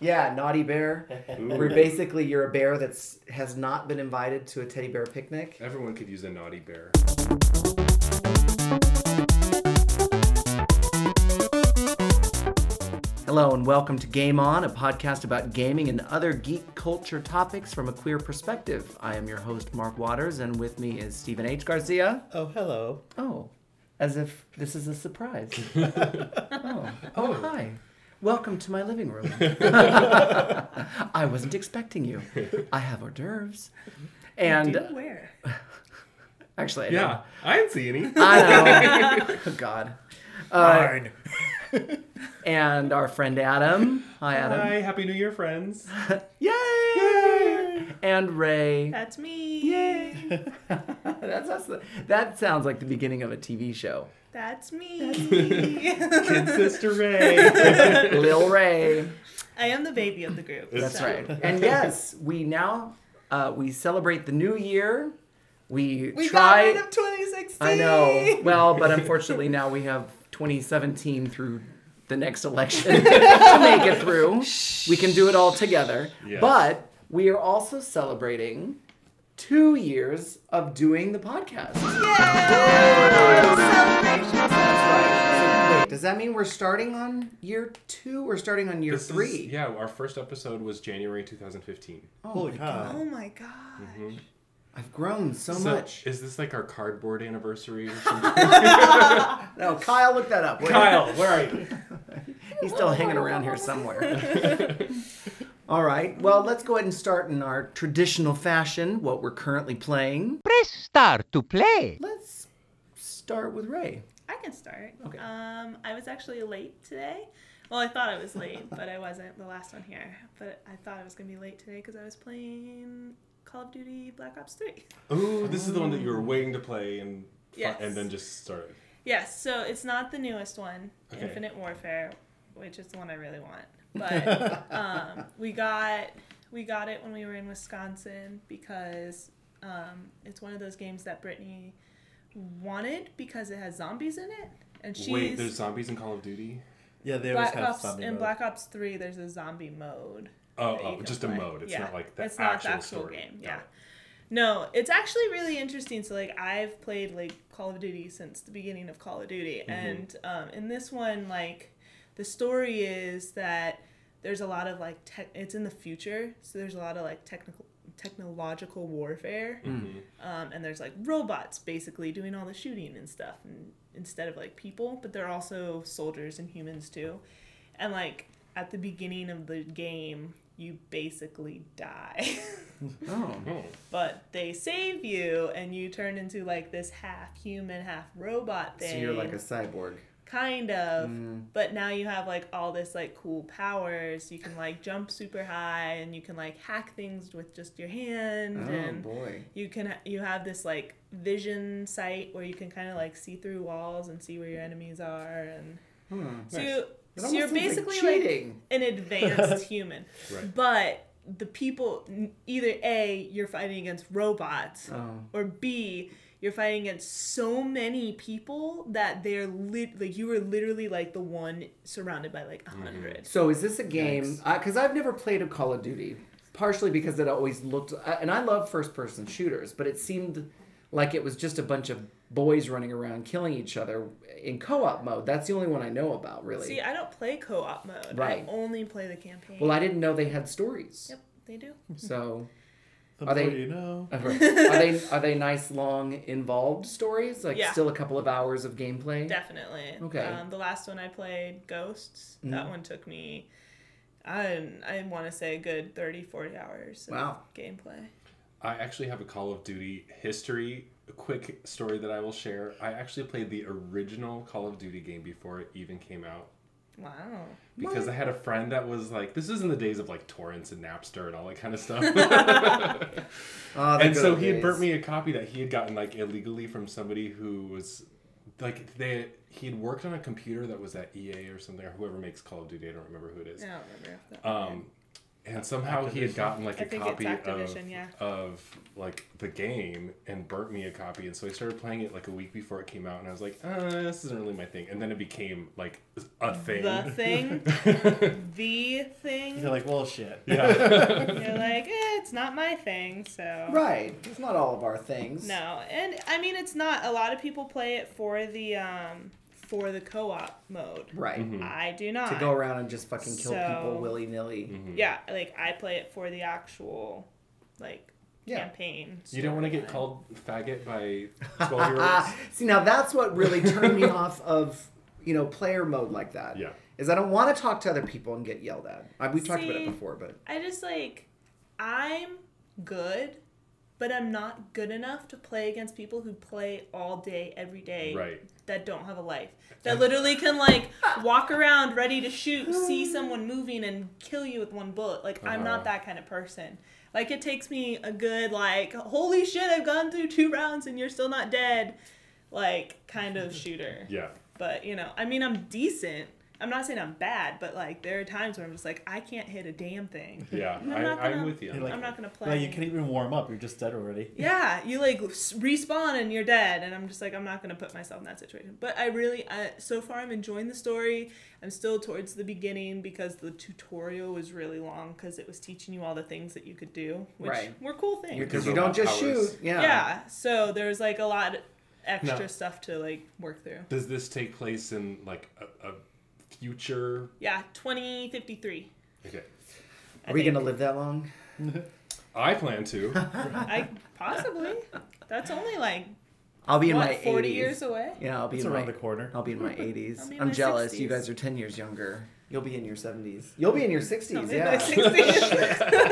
Yeah, naughty bear. Where basically you're a bear that's has not been invited to a teddy bear picnic. Everyone could use a naughty bear. Hello and welcome to Game On, a podcast about gaming and other geek culture topics from a queer perspective. I am your host, Mark Waters, and with me is Stephen H. Garcia. Oh, hello. Oh, as if this is a surprise. Oh. oh. oh, hi. Welcome to my living room. I wasn't expecting you. I have hors d'oeuvres. And Do where? actually, I Yeah, I didn't see any. I know. Oh, God. Uh, and our friend Adam. Hi, Adam. Hi, Happy New Year, friends. Yay! And Ray. That's me. Yay! That's us. That sounds like the beginning of a TV show. That's me. Kid Sister Ray. Lil Ray. I am the baby of the group. That's so- right. And yes, we now uh, we celebrate the new year. We, We try. got rid of 2016. I know. Well, but unfortunately now we have 2017 through the next election to make it through. We can do it all together. Yes. But we are also celebrating two years of doing the podcast. Yay! Does that mean we're starting on year two or starting on year This is- three? yeah, our first episode was January 2015. Oh Holy Oh cow. my god. Mm-hmm. I've grown so, So, much. is this like our cardboard anniversary or something? No, Kyle, look that up. Wait. Kyle, where are you? He's still hanging around here somewhere. All right. Well, let's go ahead and start in our traditional fashion, what we're currently playing. Press start to play. Let's start with Ray. I can start. Okay. Um, I was actually late today. Well, I thought I was late, but I wasn't the last one here. But I thought I was gonna be late today because I was playing Call of Duty Black Ops 3. Ooh, this is the one that you were waiting to play and Yes. and then just started. Yes, so it's not the newest one, Okay. Infinite Warfare, which is the one I really want. But um, we got we got it when we were in Wisconsin because um, it's one of those games that Brittany wanted because it has zombies in it, and she's Wait, there's zombies in Call of Duty? Yeah, they always Black have Ops zombie in mode. Black Ops Three. There's a zombie mode. Oh, that you oh can just a play. mode. It's Yeah, not like the it's not actual, the actual story. game. Got Yeah. it. No, it's actually really interesting. So like I've played like Call of Duty since the beginning of Call of Duty, and um, in this one, like the story is that there's a lot of like tech. It's in the future, so there's a lot of like technical technological warfare, um, and there's like robots basically doing all the shooting and stuff, and instead of like people, but they're also soldiers and humans too, and like at the beginning of the game, you basically die. Oh. Oh. but they save you and you turn into like this half human half robot thing. So thing you're like a cyborg. Kind of but now you have like all this like cool powers you can like jump super high and you can like hack things with just your hand Oh and boy. you can you have this like vision sight where you can kind of like see through walls and see where your enemies are and Hmm. so, Nice. you, so you're seems like basically like an advanced human Right. but the people either a you're fighting against robots Oh. or b you're fighting against so many people that they're lit like you were literally like the one surrounded by like a 100 So is this a game? Because I've never played a Call of Duty, partially because it always looked, uh, and I love first-person shooters, but it seemed like it was just a bunch of boys running around killing each other in co-op mode. That's the only one I know about, really. see i don't play co-op mode Right. i only play the campaign well, I didn't know they had stories. yep they do So The Are they- you know. are they are they nice, long, involved stories? Like Yeah. still a couple of hours of gameplay. definitely Okay. um, the last one i played ghosts Mhm. that one took me i i want to say a good 30 40 hours of Wow. gameplay I actually have a Call of Duty history, a quick story that I will share. I actually played the original Call of Duty game before it even came out. Wow Because I had a friend that was like, this is in the days of like torrents and Napster and all that kind of stuff. Oh, and so old he had burnt me a copy that he had gotten like illegally from somebody who was like they he had worked on a computer that was at EA or something or whoever makes Call of Duty. I don't remember who it is. i don't remember that Um, and somehow he had gotten like I a think copy of, yeah. of like the game and burnt me a copy and so i started playing it like a week before it came out and i was like uh, this isn't really my thing and then it became like a thing The thing, the thing. You're like, well, shit. yeah You're like, eh, it's not my thing, so. Right. It's not all of our things. No, and I mean it's not. A lot of people play it for the um for the co-op mode. Right. Mm-hmm. I do not. To go around and just fucking kill So- people willy nilly. Mm-hmm. Yeah, like I play it for the actual like Yeah. campaign. you don't want to get called faggot by 12 year olds See, now that's what really turned me off of, you know, player mode like that. Yeah. Is I don't want to talk to other people and get yelled at. I, we talked about it before, but I just like I'm good, but I'm not good enough to play against people who play all day every day Right. that don't have a life. That literally can like walk around ready to shoot, see someone moving and kill you with one bullet. Like I'm Uh-huh. not that kind of person. Like it takes me a good like holy shit, I've gone through two rounds and you're still not dead like kind of shooter. yeah But you know, I mean I'm decent. I'm not saying I'm bad, but like there are times where I'm just like I can't hit a damn thing. yeah I'm I, not i'm with you like- I'm not gonna play. Like, you can't even warm up. You're just dead already. Yeah, you like respawn and you're dead, and I'm just like I'm not gonna put myself in that situation. But I really, I, so far I'm enjoying the story. I'm still towards the beginning because the tutorial was really long because it was teaching you all the things that you could do, which Right. were cool things. because you don't just powers. shoot. Yeah. yeah. so there's like a lot extra No. stuff to like work through. does this take place in like a, a future Yeah, 2053. okay Are we gonna live that long? i plan to I possibly. That's only like I'll be in what my 40 80s. years away. Yeah, I'll be It's in around my the corner. I'll be in my 80s. I'll be in I'm my jealous. You guys are 10 years younger. You'll be in your 70s. You'll be in your 60s. I'll be in yeah. my 60s.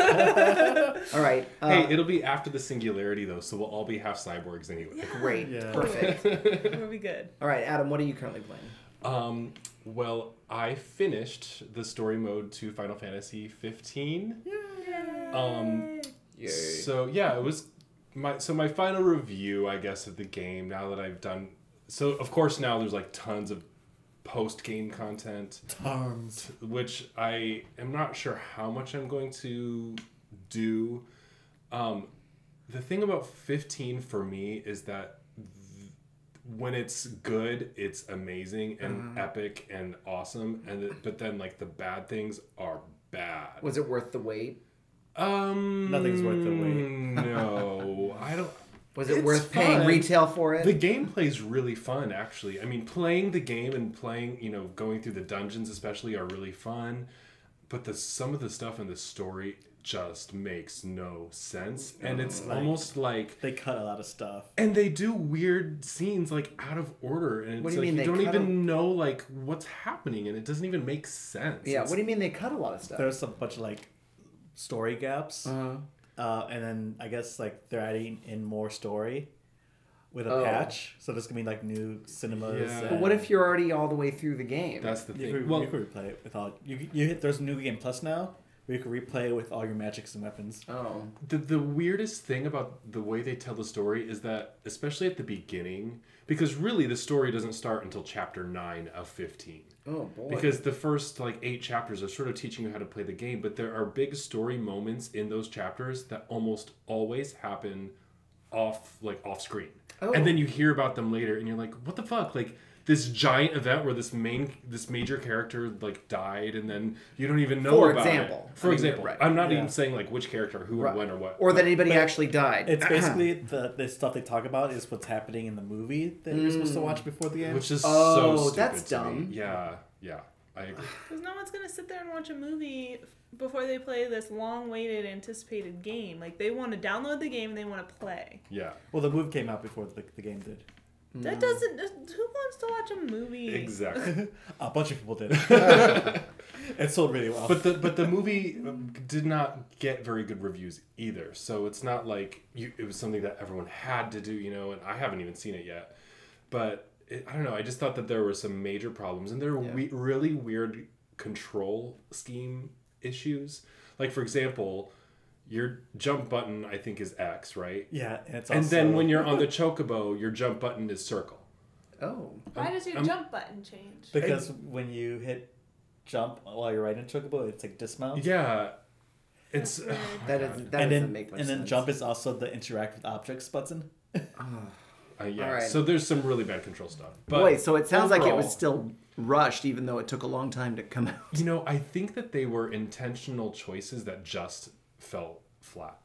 All right. Uh, hey it'll be after the singularity though so we'll all be half cyborgs anyway great. Yeah. Perfect. we'll be good. All right, Adam. What are you currently playing? Um, well, I finished the story mode to Final Fantasy 15. Um, so yeah, it was my so my final review, I guess, of the game. Now that I've done, so of course now there's like tons of post game content, Arms. which I am not sure how much I'm going to do. Um, the thing about 15 for me is that th- when it's good, it's amazing and epic and awesome, and it, but then like the bad things are bad. Was it worth the wait? Um, Nothing's worth the wait. no, I don't. Was it It's worth paying retail for it? The gameplay is really fun, actually. I mean, playing the game and playing, you know, going through the dungeons, especially, are really fun. But the some of the stuff in the story just makes no sense, and it's Like- almost like. They cut a lot of stuff. And they do weird scenes like out of order, and it's What do you like mean you they don't cut even know like what's happening, and it doesn't even make sense. yeah. It's- What do you mean they cut a lot of stuff? There's a bunch of like story gaps. Uh, Uh, and then I guess like they're adding in more story with a Oh. patch. So there's gonna be like new cinemas. Yeah. but what if you're already all the way through the game? That's the you thing. could, well, you could replay it with all you you hit. There's a new game plus now where you can replay with all your magics and weapons. oh. The, the weirdest thing about the way they tell the story is that, especially at the beginning, because really the story doesn't start until chapter 9 of 15. Oh boy. Because the first like eight chapters are sort of teaching you how to play the game, but there are big story moments in those chapters that almost always happen off like off screen. Oh. And then you hear about them later and you're like, what the fuck? Like this giant event where this main this major character like died and then you don't even know For about example. it. For I mean, example. right. I'm not Yeah. even saying like which character, who Right. or when or what. or that anybody But actually died. It's basically the the stuff they talk about is what's happening in the movie that you're supposed to watch mm. before the game. which is Oh, so stupid that's to me. dumb. Yeah, yeah. I agree. Because no one's gonna sit there and watch a movie before they play this long-waited, anticipated game. Like they want to download the game and they want to play. Yeah. well, the movie came out before the, the game did. That doesn't. Who wants to watch a movie? Exactly. A bunch of people did. it sold really well. but the but the movie um, did not get very good reviews either. So it's not like you, it was something that everyone had to do, you know. And I haven't even seen it yet, but it, I don't know. I just thought that there were some major problems, and there were Yeah. we, really weird control scheme issues. Like for example, your jump button I think is X, right? yeah, and it's And also, then when you're on the chocobo, your jump button is circle. oh. Why does your I'm- jump button change? because when you hit jump while you're riding a chocobo, it's like dismount. Yeah. It's Weird. That is that and doesn't then make much and then jump is also the interact with objects button. Ah. uh, yeah. All right. So there's some really bad control stuff. But Boy, so it sounds like it was still rushed, even though it took a long time to come out. You know, I think that they were intentional choices that just felt flat.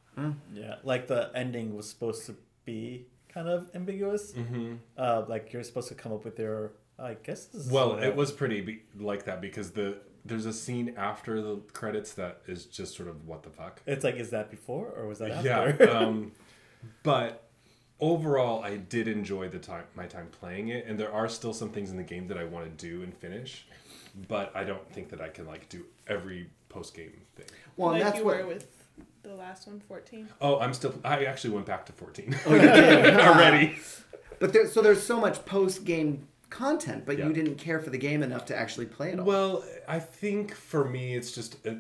Yeah, like the ending was supposed to be kind of ambiguous. Mm-hmm. Uh, like you're supposed to come up with your, I guess. This Well, what it was pretty be- like that because the there's a scene after the credits that is just sort of what the fuck. It's like, is that before or was that Yeah. um, but overall, I did enjoy the time my time playing it, and there are still some things in the game that I want to do and finish, but I don't think that I can like do every post game thing. Well, like that's you what were with the last one, 14. Oh, I'm still. I actually went back to 14 Oh, you did. already. But there, so there's so much post game content, but Yeah. you didn't care for the game enough to actually play it all. Well, I think for me, it's just uh,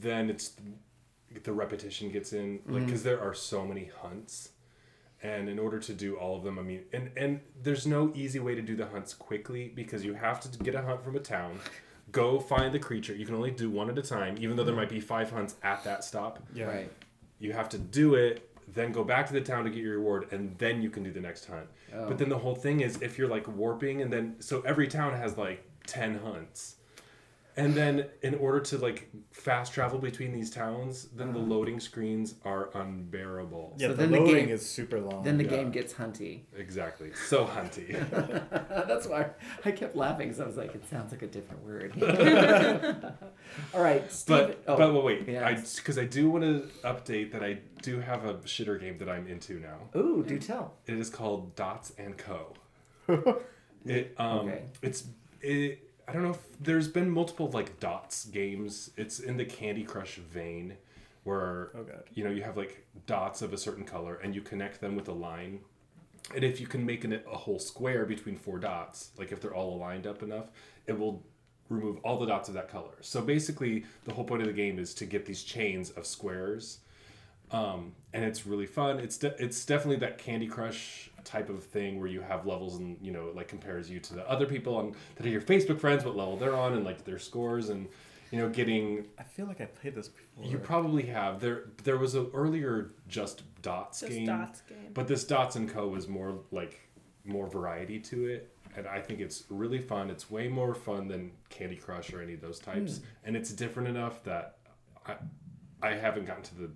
then it's the repetition gets in, like because there are so many hunts, and in order to do all of them, I mean, and and there's no easy way to do the hunts quickly because you have to get a hunt from a town, go find the creature. You can only do one at a time, even though there might be five hunts at that stop. yeah. Right. You have to do it, then go back to the town to get your reward, and then you can do the next hunt. Oh. But then the whole thing is if you're like warping, and then so every town has like ten hunts, and then in order to like fast travel between these towns, then the loading screens are unbearable. Yeah, So the then the loading game- is super long. Then the Yeah. game gets hunty. Exactly. So hunty. That's why I kept laughing because I was like, it sounds like a different word. all right, Steve. but oh, but wait, yes. I because I do want to update that I do have a shitter game that I'm into now. Ooh, do tell. It is called Dots and Co. it um Okay. it's it I don't know if there's been multiple like dots games. It's in the Candy Crush vein where Oh, you know you have like dots of a certain color and you connect them with a line. And if you can make an, a whole square between four dots, like if they're all aligned up enough, it will remove all the dots of that color. So basically, the whole point of the game is to get these chains of squares um, and it's really fun. It's de- it's definitely that Candy Crush type of thing where you have levels and you know it, like compares you to the other people on that are your Facebook friends, what level they're on, and like their scores, and you know getting. I feel like I played this before. You probably have there. There was a earlier just dots Just game, dots game. but this dots and co was more like more variety to it. And I think it's really fun. It's way more fun than Candy Crush or any of those types. Hmm. And it's different enough that I, I haven't gotten to the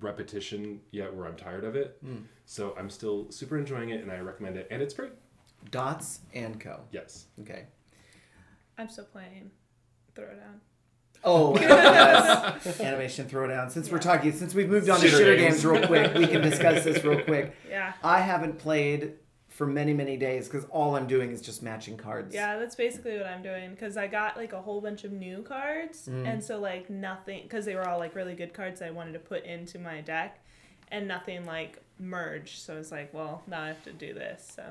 repetition yet where I'm tired of it. Hmm. So I'm still super enjoying it and I recommend it. And it's free. Dots and Co. Yes. Okay. I'm still playing Throwdown. Oh, yes. Animation Throwdown. Since we're talking, since we've moved on to Shitter shitter games. games real quick, we can discuss this real quick. Yeah. I haven't played for many, many days because all I'm doing is just matching cards. Yeah, that's basically what I'm doing because I got like a whole bunch of new cards, Mm. and so like nothing because they were all like really good cards I wanted to put into my deck, and nothing like merged. So it's like, well, now I have to do this. So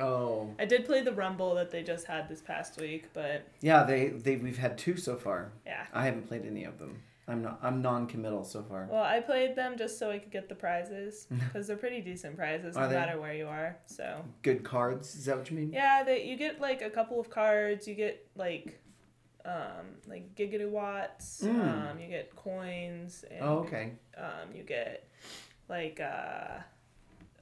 Oh, I did play the Rumble that they just had this past week, but yeah. They they we've had two so far. yeah. I haven't played any of them. I'm not. I'm non-committal so far. Well, I played them just so I could get the prizes because they're pretty decent prizes no matter where you are. So Good cards. Is that what you mean? yeah, they you get like a couple of cards. You get like um like gigawatts. Mm. Um, you get coins. And, Oh, okay. Um, you get like uh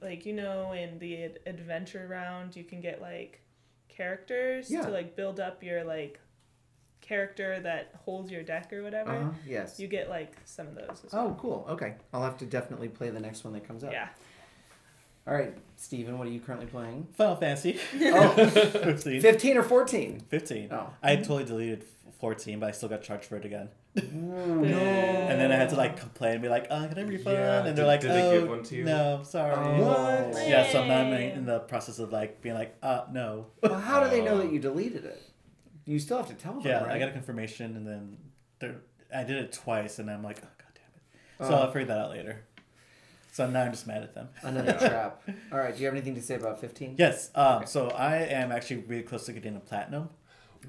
like you know in the ad- adventure round you can get like characters Yeah. to like build up your like character that holds your deck or whatever. Uh huh. Yes. You get like some of those as well. Oh, cool. Okay. I'll have to definitely play the next one that comes up. Yeah. All right, Steven, what are you currently playing? Final Fantasy Oh, 15. 15 or 14? 15. Oh. I totally deleted 14, but I still got charged for it again. No. And then I had to like complain and be like, oh, can I refund? Yeah, And did- they're like, did they oh, give one to you? no, sorry. Oh. What? Yeah, so now I'm in the process of like being like, uh, no. Well, how do they know that you deleted it? You still have to tell them, Yeah, right? I got a confirmation and then there, I did it twice and I'm like, oh, god damn it. So Oh. I'll figure that out later. So now I'm just mad at them. Another trap. All right, do you have anything to say about 15? Yes, um, Okay. so I am actually really close to getting a platinum.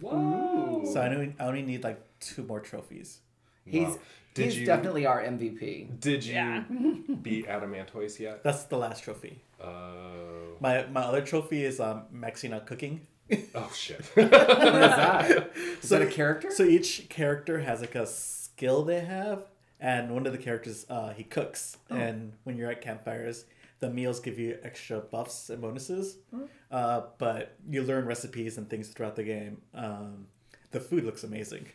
Whoa. So I only, I only need like two more trophies. He's, Wow. Did he's you- definitely our MVP. Did you Yeah. beat Adamantoise yet? That's the last trophy. Oh. My my other trophy is um, maxing out cooking. oh shit. What is that? Is that a character? So each character has like a skill they have and one of the characters uh, he cooks, and when you're at campfires, the meals give you extra buffs and bonuses. Uh, but you learn recipes and things throughout the game. Um, the food looks amazing.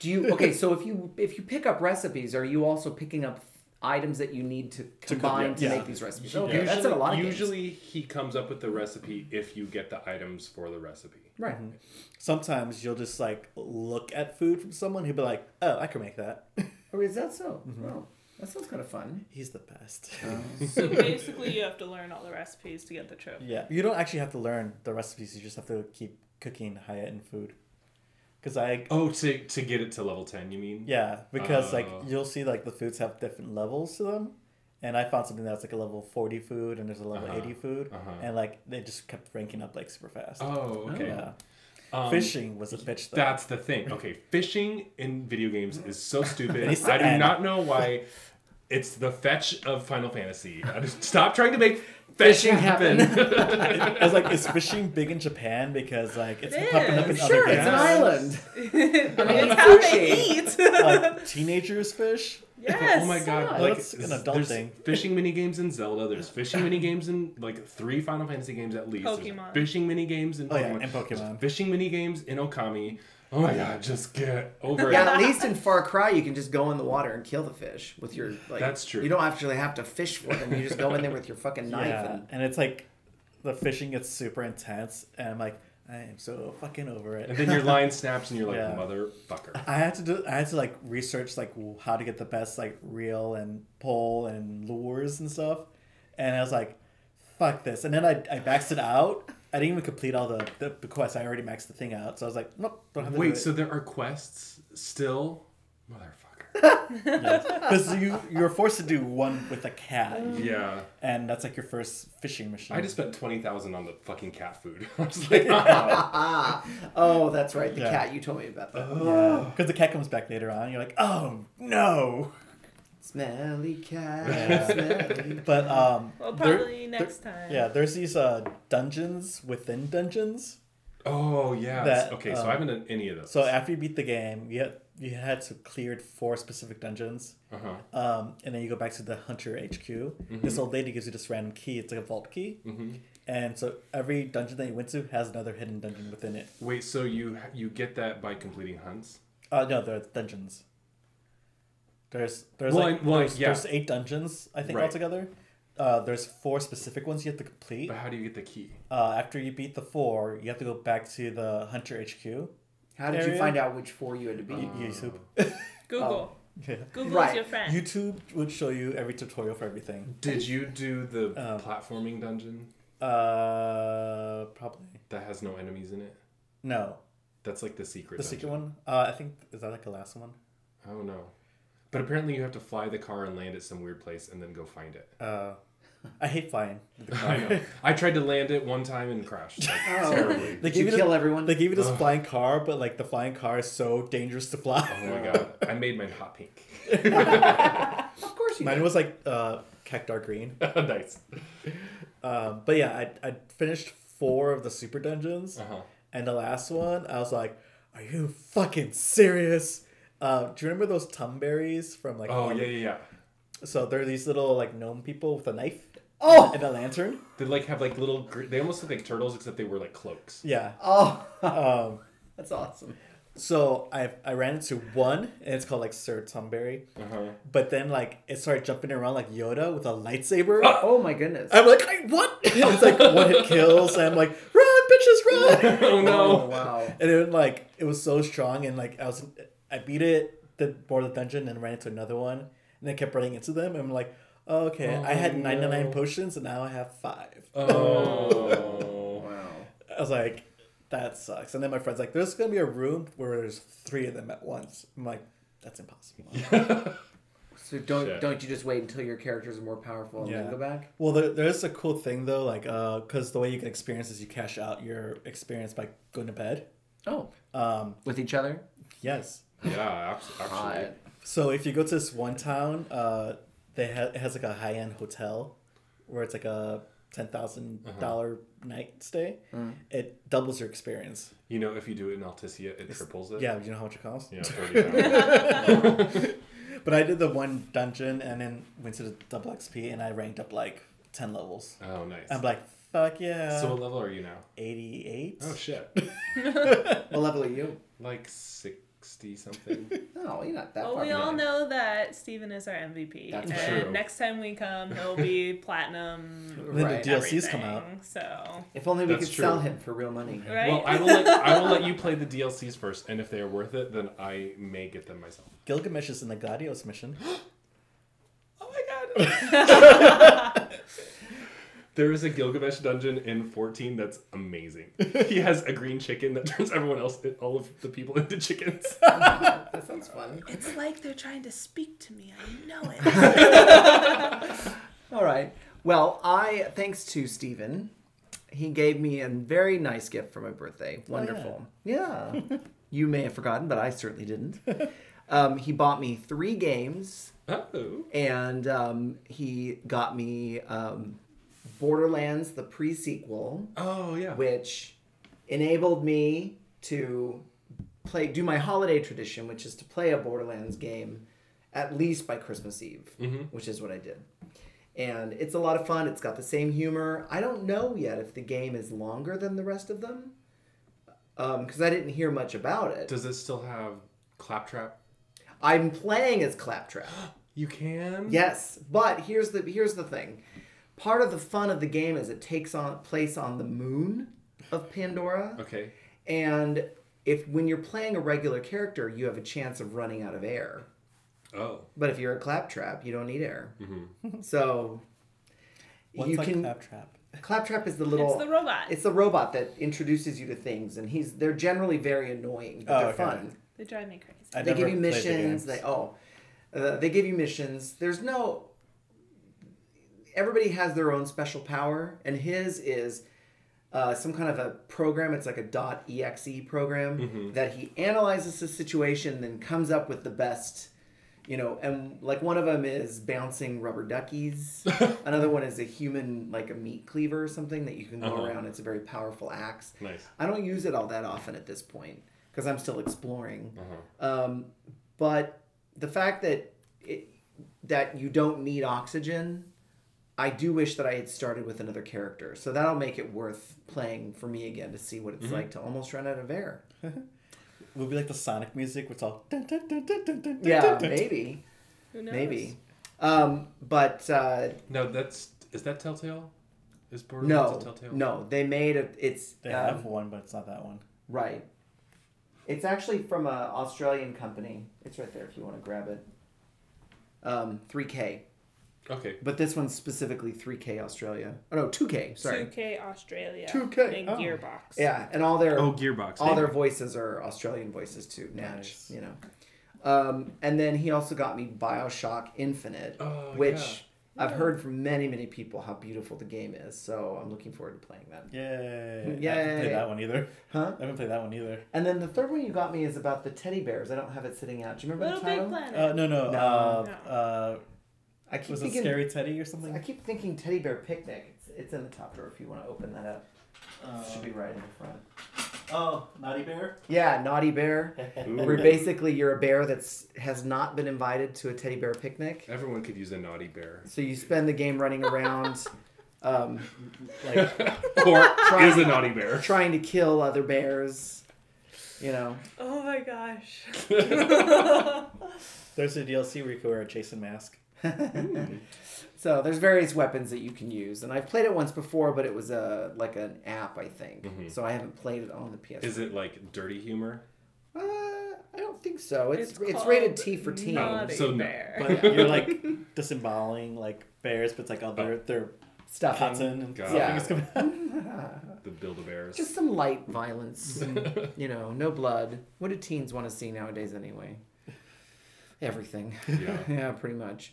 Do you okay? So if you if you pick up recipes, are you also picking up items that you need to combine to, yeah. make these recipes? Okay, that's in a lot of games. usually he comes up with the recipe if you get the items for the recipe. Right. Mm-hmm. Sometimes you'll just like look at food from someone who'll be like, "Oh, I can make that." Oh, is that so? Mm-hmm. Oh, that sounds kind of fun. He's the best. Oh. So basically, you have to learn all the recipes to get the trophy. yeah, you don't actually have to learn the recipes. You just have to keep cooking high end food. Because I Oh, to to get it to level ten, you mean? Yeah, because like Oh. you'll see like the foods have different levels to them, and I found something that's like a level forty food and there's a level Uh-huh, eighty food, uh-huh. and like they just kept ranking up like super fast. Oh, okay. Yeah, Um, fishing was a bitch though. That's the thing. Okay, fishing in video games is so stupid. I do not know why. It's the fetch of Final Fantasy. Stop trying to make fishing happen. I was like, is fishing big in Japan because like it's It popping up in is. other Sure, it's an island. I mean, it's how they eat. Like teenagers fish. yes. oh my god! Yeah, like that's an adult there's thing. fishing mini games in Zelda. There's fishing mini games in like three Final Fantasy games at least. There's Pokemon. fishing mini games in Oh, yeah, Pokemon. and Pokemon. There's fishing mini games in Okami. Oh my god! Just get over Yeah, it. Yeah, at least in Far Cry, you can just go in the water and kill the fish with your. Like, That's true. You don't actually have to fish for them. You just go in there with your fucking knife Yeah, and. and it's like the fishing gets super intense, and I'm like, I am so fucking over it. And then your line snaps, and you're like, Yeah. motherfucker. I had to do. I had to like research like how to get the best like reel and pole and lures and stuff, and I was like, "Fuck this!" And then I I maxed it out. I didn't even complete all the, the the quests. I already maxed the thing out, so I was like, "Nope, don't have to Wait, do so there are quests still, motherfucker. because you you're forced to do one with a cat, yeah. and that's like your first fishing mission. I just spent twenty thousand on the fucking cat food. I was like, oh. Oh, that's right. The Yeah. cat. You told me about that. yeah, because the cat comes back later on. You're like, "Oh no!" Smelly cat. Yeah. Smelly. But um, Well, there- probably next time. yeah, there's these uh dungeons within dungeons. oh yeah. That, okay, so um, I haven't done any of those. So after you beat the game, you had you had to clear four specific dungeons, uh-huh. um, and then you go back to the Hunter HQ. This old lady gives you this random key. It's like a vault key, hmm and so every dungeon that you went to has another hidden dungeon within it. Wait, so you you get that by completing hunts? Uh, no, they're dungeons. There's there's Well, like I- well, there's, yeah. there's eight dungeons I think Right. altogether. Uh, there's four specific ones you have to complete. But how do you get the key? Uh, after you beat the four, you have to go back to the Hunter HQ. How did you find out which four you had to Uh, beat? YouTube. Google. yeah. Google's Right. your friend. YouTube would show you every tutorial for everything. Did you do the Um, platforming dungeon Uh, probably that has no enemies in it? no. That's like the secret. The dungeon. secret one. Uh, I think is that like the last one. I don't know. But apparently you have to fly the car and land at some weird place and then go find it. Uh, I hate flying. the car. I know. I tried to land it one time and crashed. Like, Oh. terribly. They Did you you kill the- everyone? They gave you this Ugh. flying car, but like the flying car is so dangerous to fly. Oh my god. I made mine hot pink. of course you Mine did. was like uh, cactuar green. nice. Um, but yeah, I I finished four of the super dungeons, Uh-huh. and the last one I was like, "Are you fucking serious?" Uh, do you remember those tonberries from like? Oh yeah, yeah, yeah. So they're these little like gnome people with a knife Oh! and a lantern. They like have like little. gr- They almost look like turtles, except they were like cloaks. Yeah. Oh, Um, that's awesome. so I I ran into one, and it's called like Sir Tonberry. Uh huh. But then like it started jumping around like Yoda with a lightsaber. Oh my goodness. I'm like, "Hey, what? it's like one hit kills. And I'm like, run, bitches, run! oh Oh, no. wow. and then like it was so strong, and like I was, I beat it, did board of the dungeon, and ran into another one, and then kept running into them. And I'm like, oh, okay, I had Oh, 99 no. potions, and now I have five. Oh. Wow. I was like, that sucks. And then my friend's like, there's gonna be a room where there's three of them at once. I'm like, that's impossible. So don't Shit. don't you just wait until your characters are more powerful and then go back? Well, there, there's a cool thing though, like, uh, because the way you can experience is you cash out your experience by going to bed. Oh, Um, with each other. yes. Yeah, abs- actually. Hot. So if you go to this one town, uh, they ha- it has like a high end hotel where it's like a ten dollar night stay. It doubles your experience. You know, if you do it in Altissia, it triples it. Yeah, you know how much it costs. Yeah, thirty but I did the one dungeon and then went to the double XP and I ranked up like ten levels. Oh, nice. I'm like, fuck yeah. so what level are you now? eighty eight. Oh shit, What level are you? like sixty something. No, you're not that Well, far. we all behind. know that Steven is our MVP. That's and true. next time we come, he'll be platinum. Then Right. the DLCs come out. So, If only we That's could true. sell him for real money. right? Well, I will let I will let you play the DLCs first, and if they are worth it, then I may get them myself. Gilgamesh is in the Gladios mission. Oh my god! There is a Gilgamesh dungeon in 14 that's amazing. He has a green chicken that turns everyone else, all of the people, into chickens. That sounds fun. it's like they're trying to speak to me. I know it. All right. Well, I thanks to Steven, he gave me a very nice gift for my birthday. Wonderful. yeah. you may have forgotten, but I certainly didn't. Um, he bought me three games, Oh. and um, he got me um, Borderlands, the pre-sequel, Oh yeah. which enabled me to play do my holiday tradition, which is to play a Borderlands game at least by Christmas Eve, mm-hmm. which is what I did. And it's a lot of fun. It's got the same humor. I don't know yet if the game is longer than the rest of them, um, because I didn't hear much about it. Does it still have claptrap? I'm playing as Claptrap. You can. Yes, but here's the here's the thing. Part of the fun of the game is it takes on place on the moon of Pandora. Okay. And if when you're playing a regular character, you have a chance of running out of air. Oh. But if you're a claptrap, you don't need air. So What's you like can Claptrap? claptrap is the little it's the robot. it's the robot that introduces you to things, and he's they're generally very annoying, but Oh, they're okay. fun. they drive me crazy. I they give you played the missions. They oh, uh, they give you missions. There's no. Everybody has their own special power, and his is uh, some kind of a program. It's like a .exe program that he analyzes the situation, then comes up with the best. You know, and like one of them is bouncing rubber duckies. Another one is a human, like a meat cleaver or something that you can go Uh-huh. around. It's a very powerful axe. Nice. I don't use it all that often at this point because I'm still exploring. Uh-huh. Um, but the fact that it, that you don't need oxygen, I do wish that I had started with another character. So that'll make it worth playing for me again to see what it's like to almost run out of air. Would be like the Sonic music, which it's all. Dun, dun, dun, dun, dun, dun, Yeah, dun, dun. maybe, Who knows? maybe. Um, but uh, No, that's is that Telltale? Is Borderlands a no, Telltale? no, they made a. It's They um, have one, but it's not that one. Right. It's actually from an Australian company. It's right there if you want to grab it. Um, 3K. Okay. But this one's specifically 3K Australia. Oh no, 2K. Sorry. 2K Australia. 2K, And oh. Gearbox. Yeah, and all their Oh, Gearbox. all their voices are Australian voices too. Natch, Nice. you know. Um, and then he also got me Bioshock Infinite, Oh, which I've heard from many many people how beautiful the game is. So I'm looking forward to playing that. Yay! I haven't Yay. played that one either. Huh? I haven't played that one either. And then the third one you got me is about the teddy bears. I don't have it sitting out. Do you remember Little the Big title? Planet. Uh, no, no. No. Uh, No. uh, I keep was it thinking Scary Teddy or something? I keep thinking teddy bear picnic. It's, it's in the top drawer if you want to open that up. Uh, It should be right in the front. oh, Naughty Bear. Yeah, naughty bear. Ooh. Where basically you're a bear that's has not been invited to a teddy bear picnic. Everyone could use a naughty bear. So you spend the game running around, um, Like, or is a naughty bear. trying to kill other bears. You know. Oh my gosh. there's a DLC where you can wear a Jason mask. So there's various weapons that you can use, and I've played it once before, but it was a like an app, I think. Mhm. So I haven't played it on the PS. Is it like dirty humor? Uh, I don't think so. It's it's, called rated T for teen. Naughty so no. Bear. But you're like disemboweling like bears, but it's like other their Stuff. cotton and Got stuffing it. is coming out. The Build a Bears. Just some light violence. and, you know, no blood. What do teens want to see nowadays anyway? Everything. Yeah. yeah, pretty much.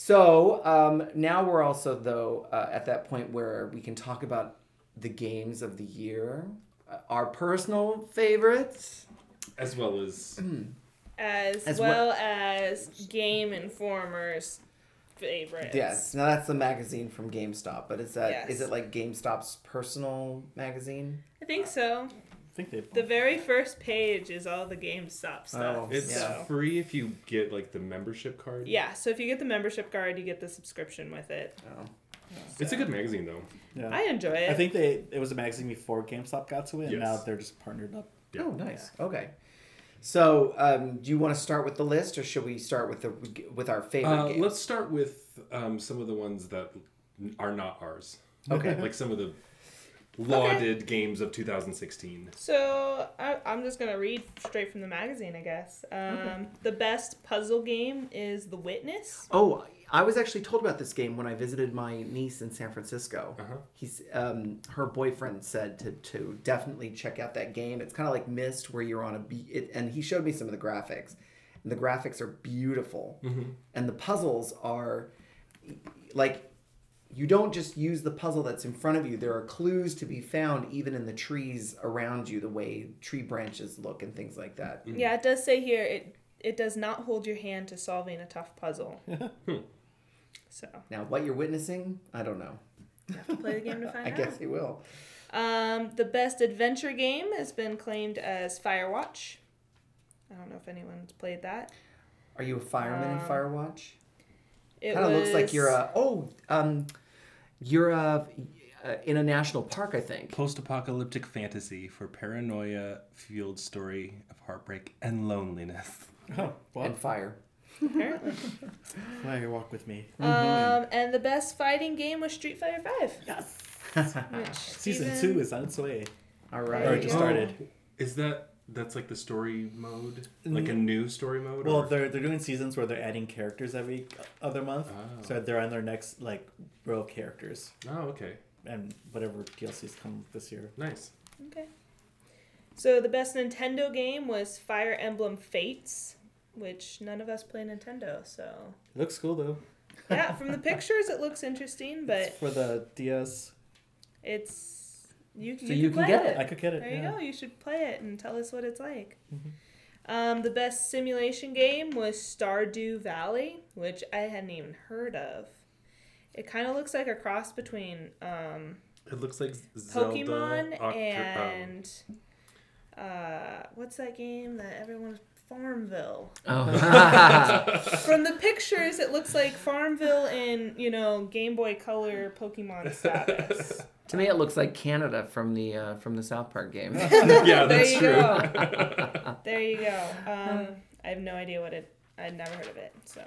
So um, now we're also though uh, at that point where we can talk about the games of the year, uh, our personal favorites. As well as as, As well as Game Informer's favorites. Yes, now that's the magazine from GameStop, but is that is Yes. it like GameStop's personal magazine? I think so. Think they. The very first page is all the GameStop stuff. Oh, It's so. free if you get like the membership card. Yeah, so if you get the membership card, you get the subscription with it. Oh. It's a good magazine though. yeah. I enjoy it. I think they it was a magazine before GameStop got to it, and Yes. now they're just partnered up. Yeah. Oh, nice. Okay. So, um, do you want to start with the list, or should we start with the with our favorite Uh, games? let's start with um, some of the ones that are not ours. Okay. like some of the lauded games of 2016. So I, I'm just gonna read straight from the magazine, I guess. Um, The best puzzle game is The Witness. Oh, I was actually told about this game when I visited my niece in San Francisco. Uh-huh. He's um, her boyfriend said to to definitely check out that game. It's kind of like Myst, where you're on a beat, it, and he showed me some of the graphics. And the graphics are beautiful, and the puzzles are like you don't just use the puzzle that's in front of you. There are clues to be found even in the trees around you, the way tree branches look and things like that. Yeah, it does say here it it does not hold your hand to solving a tough puzzle. so Now, what you're witnessing, I don't know. you have to play the game to find I out. I guess you will. Um, the best adventure game has been claimed as Firewatch. I don't know if anyone's played that. Are you a fireman in Um, Firewatch? It Kind of looks like you're a oh um, you're a, uh in a national park, I think. Post-apocalyptic fantasy for paranoia fueled story of heartbreak and loneliness. Oh, well, And fire. apparently. fly your walk with me. Um, and the best fighting game was Street Fighter Five. Yes. Which Season Steven- two is on its way. All right. There Or it just go. started. Is that that's like the story mode, like a new story mode? Well, or- they're they're doing seasons where they're adding characters every other month. Oh. So they're on their next like row of characters oh, okay, and whatever DLCs come this year. nice. Okay. So the best Nintendo game was Fire Emblem Fates, which none of us play Nintendo. So It looks cool though. yeah, from the pictures it looks interesting, but It's for the DS. it's you, So you, you can can play get it. it. I could get it. There yeah. you go. You should play it and tell us what it's like. Mm-hmm. Um, the best simulation game was Stardew Valley, which I hadn't even heard of. It kind of looks like a cross between um, It looks like Pokemon Octo- um, and uh, what's that game that everyone's Farmville. Oh. From the pictures, it looks like Farmville in you know Game Boy Color Pokemon status. to me, it looks like Canada from the uh, from the South Park game. yeah, there that's you true. go. there you go. Um, I have no idea what it. I'd never heard of it. So,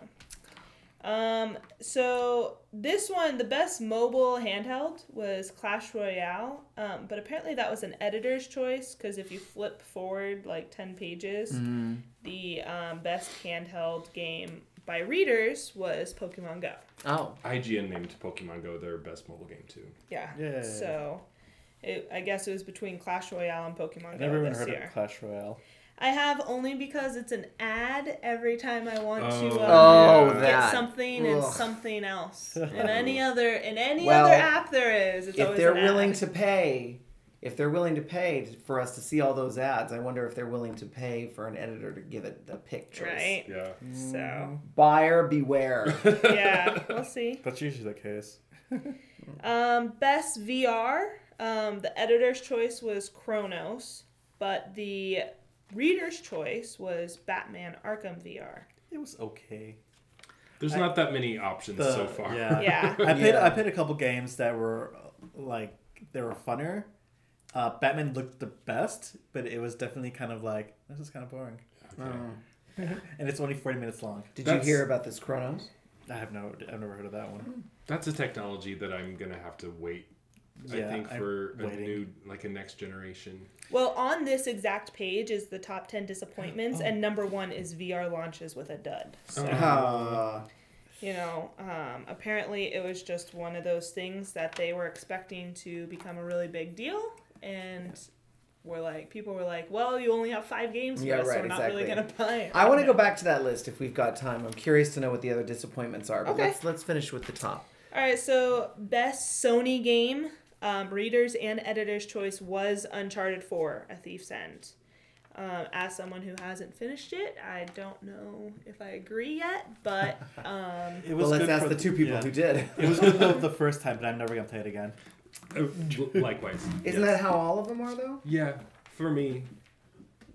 um, so this one, the best mobile handheld was Clash Royale. Um, but apparently that was an editor's choice because if you flip forward like ten pages, Mm-hmm. the um, best handheld game by readers was Pokemon Go. Oh, IGN named Pokemon Go their best mobile game too. Yeah. Yeah. So. It, I guess it was between Clash Royale and Pokemon I Go never even this heard year. of Clash Royale. I have only because it's an ad every time I want to Oh, uh, oh, get that. something and Ugh. something else. In any other in any Well, other app there is, it's if always they're an willing ad. to pay, if they're willing to pay for us to see all those ads, I wonder if they're willing to pay for an editor to give it the pick choice. right. Yeah. So Buyer beware. yeah, we'll see. That's usually the case. Um, best VR. Um, the editor's choice was Chronos, but the reader's choice was Batman Arkham VR. It was okay. There's I- not that many options The- so far. Yeah. Yeah. I played Yeah. I played a couple games that were like they were funner. Uh, Batman looked the best, but it was definitely kind of like this is kind of boring, Oh. and it's only forty minutes long. Did That's- you hear about this Chronos? I have no, I've never heard of that one. That's a technology that I'm gonna have to wait. I Yeah, think I'm for a waiting. new, like a next generation. Well, on this exact page is the top 10 disappointments, Oh. and number one is VR launches with a dud. So, Oh. Uh, you know, um, apparently it was just one of those things that they were expecting to become a really big deal, and we're like, people were like, well, you only have five games for Yeah, us, so we're not really going to buy it. I want to go back to that list if we've got time. I'm curious to know what the other disappointments are. But Okay. let's let's finish with the top. All right, so best Sony game, um, readers and editors' choice was Uncharted 4: A Thief's End. Um, as someone who hasn't finished it, I don't know if I agree yet, but um, It Well, let's good ask for- the two people yeah. who did. It was good though the first time, but I'm never gonna play it again. Uh, likewise. Isn't yes. that how all of them are though? Yeah. for me,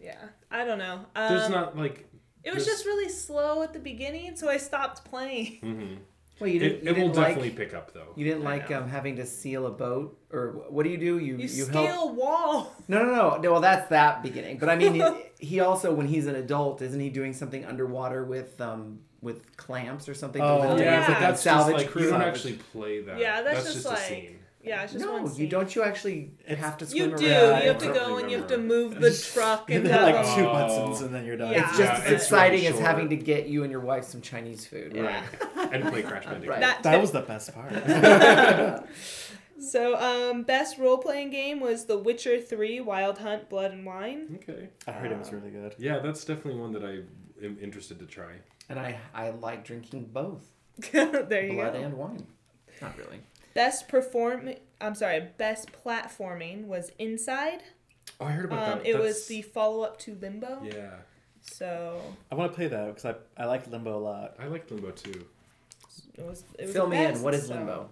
Yeah, I don't know. Um, there's not like. It was there's- just really slow at the beginning, so I stopped playing. Mm-hmm. Well, you didn't. It, you it will didn't like, definitely pick up though. You didn't like um, having to seal a boat, or what do you do? You You, you scale help. wall. No, no, no, no. Well, that's that beginning. But I mean, he- he also, when he's an adult, isn't he doing something underwater with um with clamps or something? Oh, lift Yeah, things but that's salvage just like crew? you don't actually play that. Yeah, that's just, just a scene. Yeah, it's just No, one you don't. You actually It's- have to You swim do. around. You have to go don't and you have to move the truck and And then like the- two buttons and then you're done. Yeah. It's just Yeah, as it's exciting really as having to get you and your wife some Chinese food. Right. and play Crash Bandicoot. Right. That, That was the best part. So, um, best role playing game was The Witcher 3 Wild Hunt Blood and Wine. Okay. I heard it was really good. Yeah, that's definitely one that I am interested to try. And I I like drinking both there you blood go. and wine. Not really. Best perform I'm sorry, best platforming was Inside. Oh, I heard about Um, that. it That's- was the follow up to Limbo. Yeah, So I want to play that because I, I like Limbo a lot. I like Limbo too. it was it was Fill me best, in. What is so- limbo?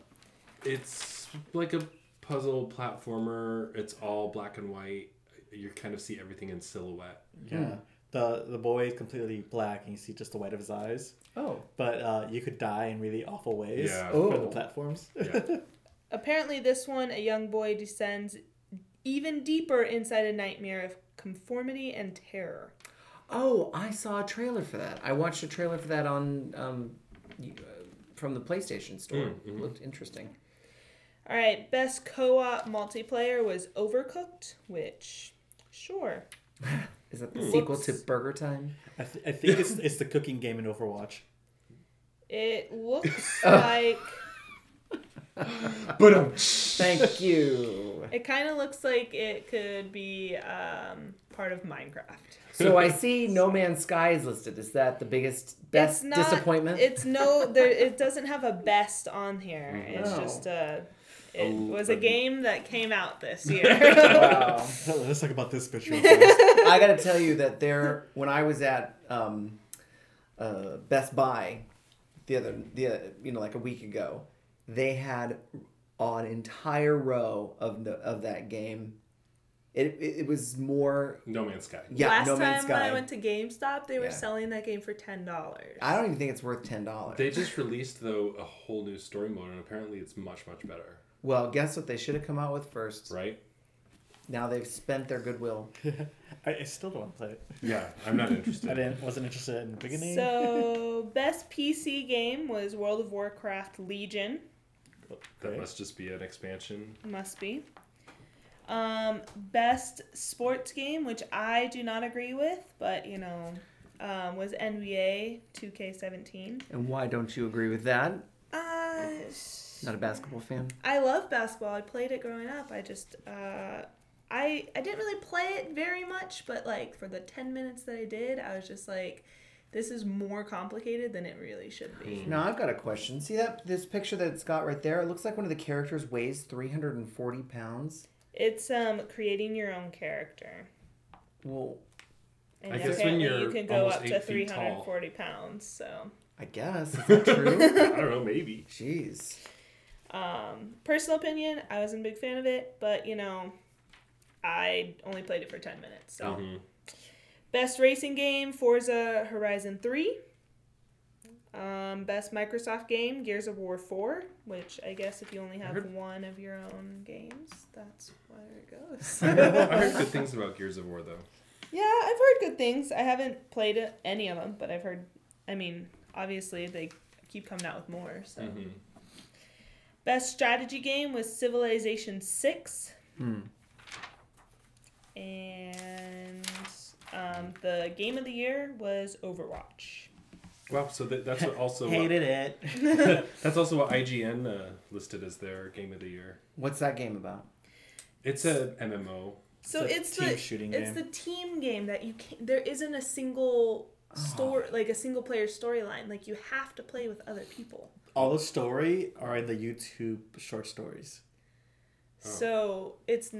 It's like a puzzle platformer. It's all black and white. You kind of see everything in silhouette. Yeah. The the boy is completely black and you see just the white of his eyes. Oh, But uh, you could die in really awful ways Yeah. for the Oh. platforms. Yeah. Apparently this one a young boy descends even deeper inside a nightmare of conformity and terror. oh! I saw a trailer for that. I watched a trailer for that on um, uh, from the PlayStation Store. Mm, mhm. Looked interesting. All right, best co-op multiplayer was Overcooked, which sure. Is that the Hmm. sequel to Burger Time? I, th- I think it's, it's the cooking game in Overwatch. It looks like but um, Thank you. it kind of looks like it could be um, part of Minecraft. So I see No Man's Sky is listed. Is that the biggest, best It's not- disappointment? It's no there it doesn't have a best on here. It's No. just a it Oh, was a game that came out this year. wow. Let's talk about this picture. I got to tell you that there, when I was at um, uh, Best Buy the other, the uh, you know, like a week ago, they had an entire row of the, of that game. It, it, it was more, No Man's Sky. yeah, Last No time when Sky. I went to GameStop, they were Yeah. selling that game for ten dollars. I don't even think it's worth ten dollars. They just released though a whole new story mode, and apparently it's much much better. Well, guess what? They should have come out with first. Right? Now they've spent their goodwill. I, I still don't want to play it. Yeah, I'm not interested. I didn't wasn't interested in the beginning. So best PC game was World of Warcraft Legion. That Right. must just be an expansion. Must be. Um, best sports game, which I do not agree with, but you know, um, was NBA 2K17. And why don't you agree with that? Uh, Not a basketball fan. I love basketball. I played it growing up. I just uh, I I didn't really play it very much, but like for the 10 minutes that I did, I was just like this is more complicated than it really should be. Now I've got a question. See that this picture that it's got right there? It looks like one of the characters weighs 340 pounds. It's um creating your own character. Well, And I guess when apparently you you're can go almost up to eight feet tall. 340 pounds. So, I guess is that true? I don't know, maybe. Jeez. Um, personal opinion, I wasn't a big fan of it, but you know, I only played it for 10 minutes. So, Mhm. best racing game, Forza Horizon 3. Um, best Microsoft game, Gears of War 4, which I guess if you only have heard- one of your own games, that's where it goes. I heard good things about Gears of War though. Yeah, I've heard good things. I haven't played any of them, but I've heard. I mean, obviously they keep coming out with more. So, Mhm. Best strategy game was Civilization Six, Hmm. and um, the game of the year was Overwatch. Wow, so that, that's what also what, Hated it. that's also what IGN uh, listed as their game of the year. What's that game about? It's a MMO. So It's a it's, team the shooting it's game. the team game that you can. There isn't a single story like a single player storyline. Like you have to play with other people. All the story are in the YouTube short stories. Oh. So it's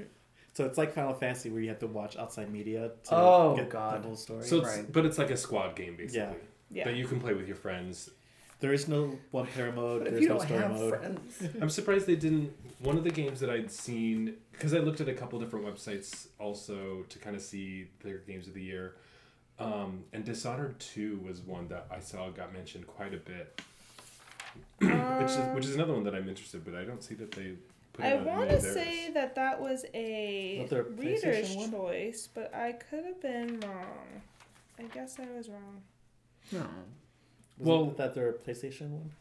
So it's like Final Fantasy where you have to watch outside media to Oh, get God. the whole story. So it's Right. but it's like a squad game basically. Yeah. yeah. That you can play with your friends. There is no one player mode. But There's you no don't story have mode. friends, I'm surprised they didn't. One of the games that I'd seen, because I looked at a couple different websites also to kind of see their games of the year, um, and Dishonored Two was one that I saw got mentioned quite a bit, which is which is um, another one that I'm interested, but I don't see that they. Put it I on want any to of theirs. say that that was a Not reader's PlayStation choice, but I could have been wrong. I guess I was wrong. no. Well, Well- that their PlayStation one.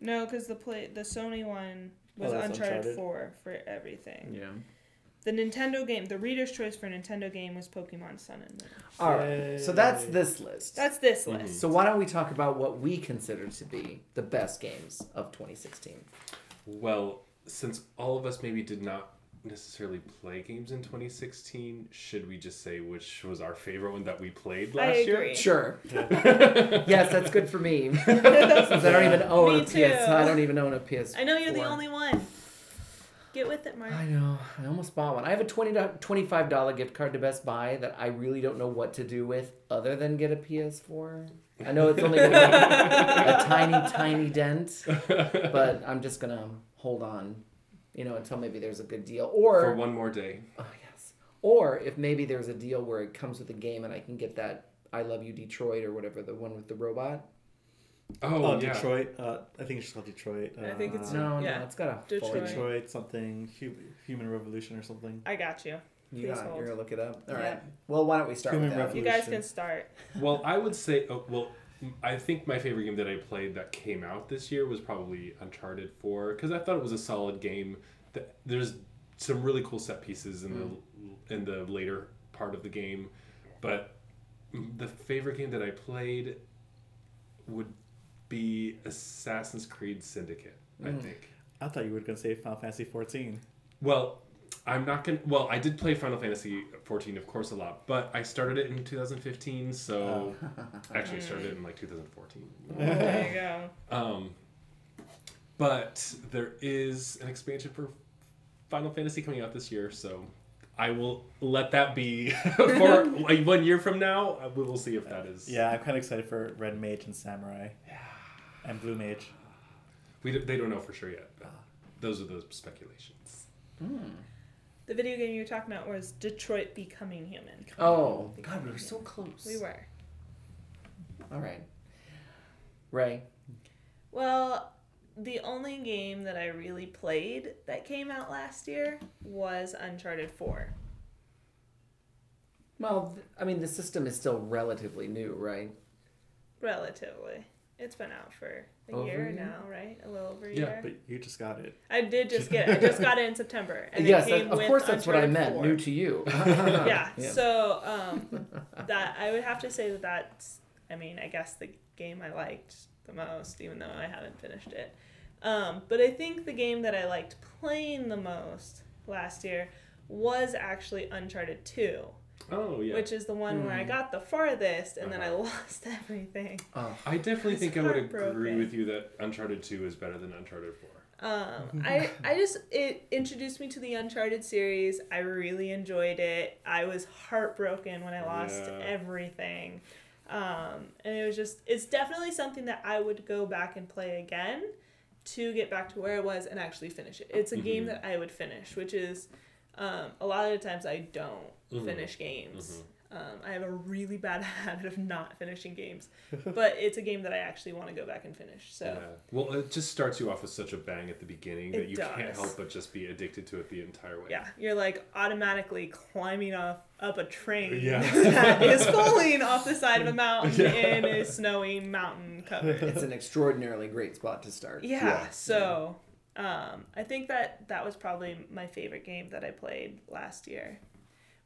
No, because the play the Sony one was Oh, Uncharted, Uncharted. 4 for everything. Yeah. The Nintendo game, the reader's choice for a Nintendo game was Pokemon Sun and Moon. All right. So that's this list. That's this Mhm. list. So why don't we talk about what we consider to be the best games of 2016? Well, since all of us maybe did not necessarily play games in 2016, should we just say which was our favorite one that we played I last year? agree. Sure. yes, that's good for me. I don't even own Me a PS. too. I don't even own a PS. I know you're the only one. Get with it, Mark. I know. I almost bought one. I have a 20 do- $25 gift card to Best Buy that I really don't know what to do with other than get a PS4. I know it's only going to be a tiny, tiny dent, but I'm just going to hold on, you know, until maybe there's a good deal. Or For one more day. Oh yes. Or if maybe there's a deal where it comes with a game and I can get that I Love You Detroit or whatever the one with the robot. Oh, Oh, yeah. Detroit. Uh, I think it's just called Detroit. I think it's- uh, No, Yeah. no, it's got a Detroit. Detroit something hu- Human Revolution or something. I got you. You got, you're gonna look it up. All right. Yeah. Well, why don't we start Human with that? Revolution. You guys can start. Well, I would say, oh, well, I think my favorite game that I played that came out this year was probably Uncharted 4 because I thought it was a solid game. That There's some really cool set pieces in the in the later part of the game, but the favorite game that I played would be Assassin's Creed Syndicate. I think. I thought you were gonna say Final Fantasy 14. Well, I'm not gonna. Well, I did play Final Fantasy 14, of course, a lot, but I started it in 2015, so actually I started it in like 2014. There you go. Um, but there is an expansion for Final Fantasy coming out this year, so I will let that be for like one year from now. We will see if that is. Yeah, I'm kind of excited for Red Mage and Samurai. Yeah. And Blue Mage. We don't- they don't know for sure yet. But ah. those are those speculations. Hmm. The video game you were talking about was Detroit Becoming Human. Oh God, we were so close. We were. All right. Ray. Well, the only game that I really played that came out last year was Uncharted 4. Well, th- I mean, the system is still relatively new, right? Relatively. It's been out for a Over year year? now, right? A little over a Yeah, year. But you just got it. I did just get it. I just got it in September. And yes, it that- came of with course that's what I meant. 4. New to you. yeah. Yeah. So um, that I would have to say that that's, I mean, I guess the game I liked the most, even though I haven't finished it. Um, but I think the game that I liked playing the most last year was actually Uncharted Two, Oh yeah. which is the one where I got the farthest and then I lost everything. Oh, I definitely think I would agree with you that Uncharted 2 is better than Uncharted 4. Um, I I just it introduced me to the Uncharted series. I really enjoyed it. I was heartbroken when I lost Yeah. everything, um, and it was just it's definitely something that I would go back and play again to get back to where I was and actually finish it. It's a game Mhm. that I would finish, which is um, a lot of the times I don't Mhm. finish games. Mhm. Um, I have a really bad habit of not finishing games, but it's a game that I actually want to go back and finish. So. Yeah. Well, it just starts you off with such a bang at the beginning that It you can't help but just be addicted to it the entire way. Yeah, you're like automatically climbing off up a train Yeah. that is falling off the side of a mountain Yeah. in a snowing mountain cover. it's an extraordinarily great spot to start. Yeah, Yeah. so um, I think that that was probably my favorite game that I played last year,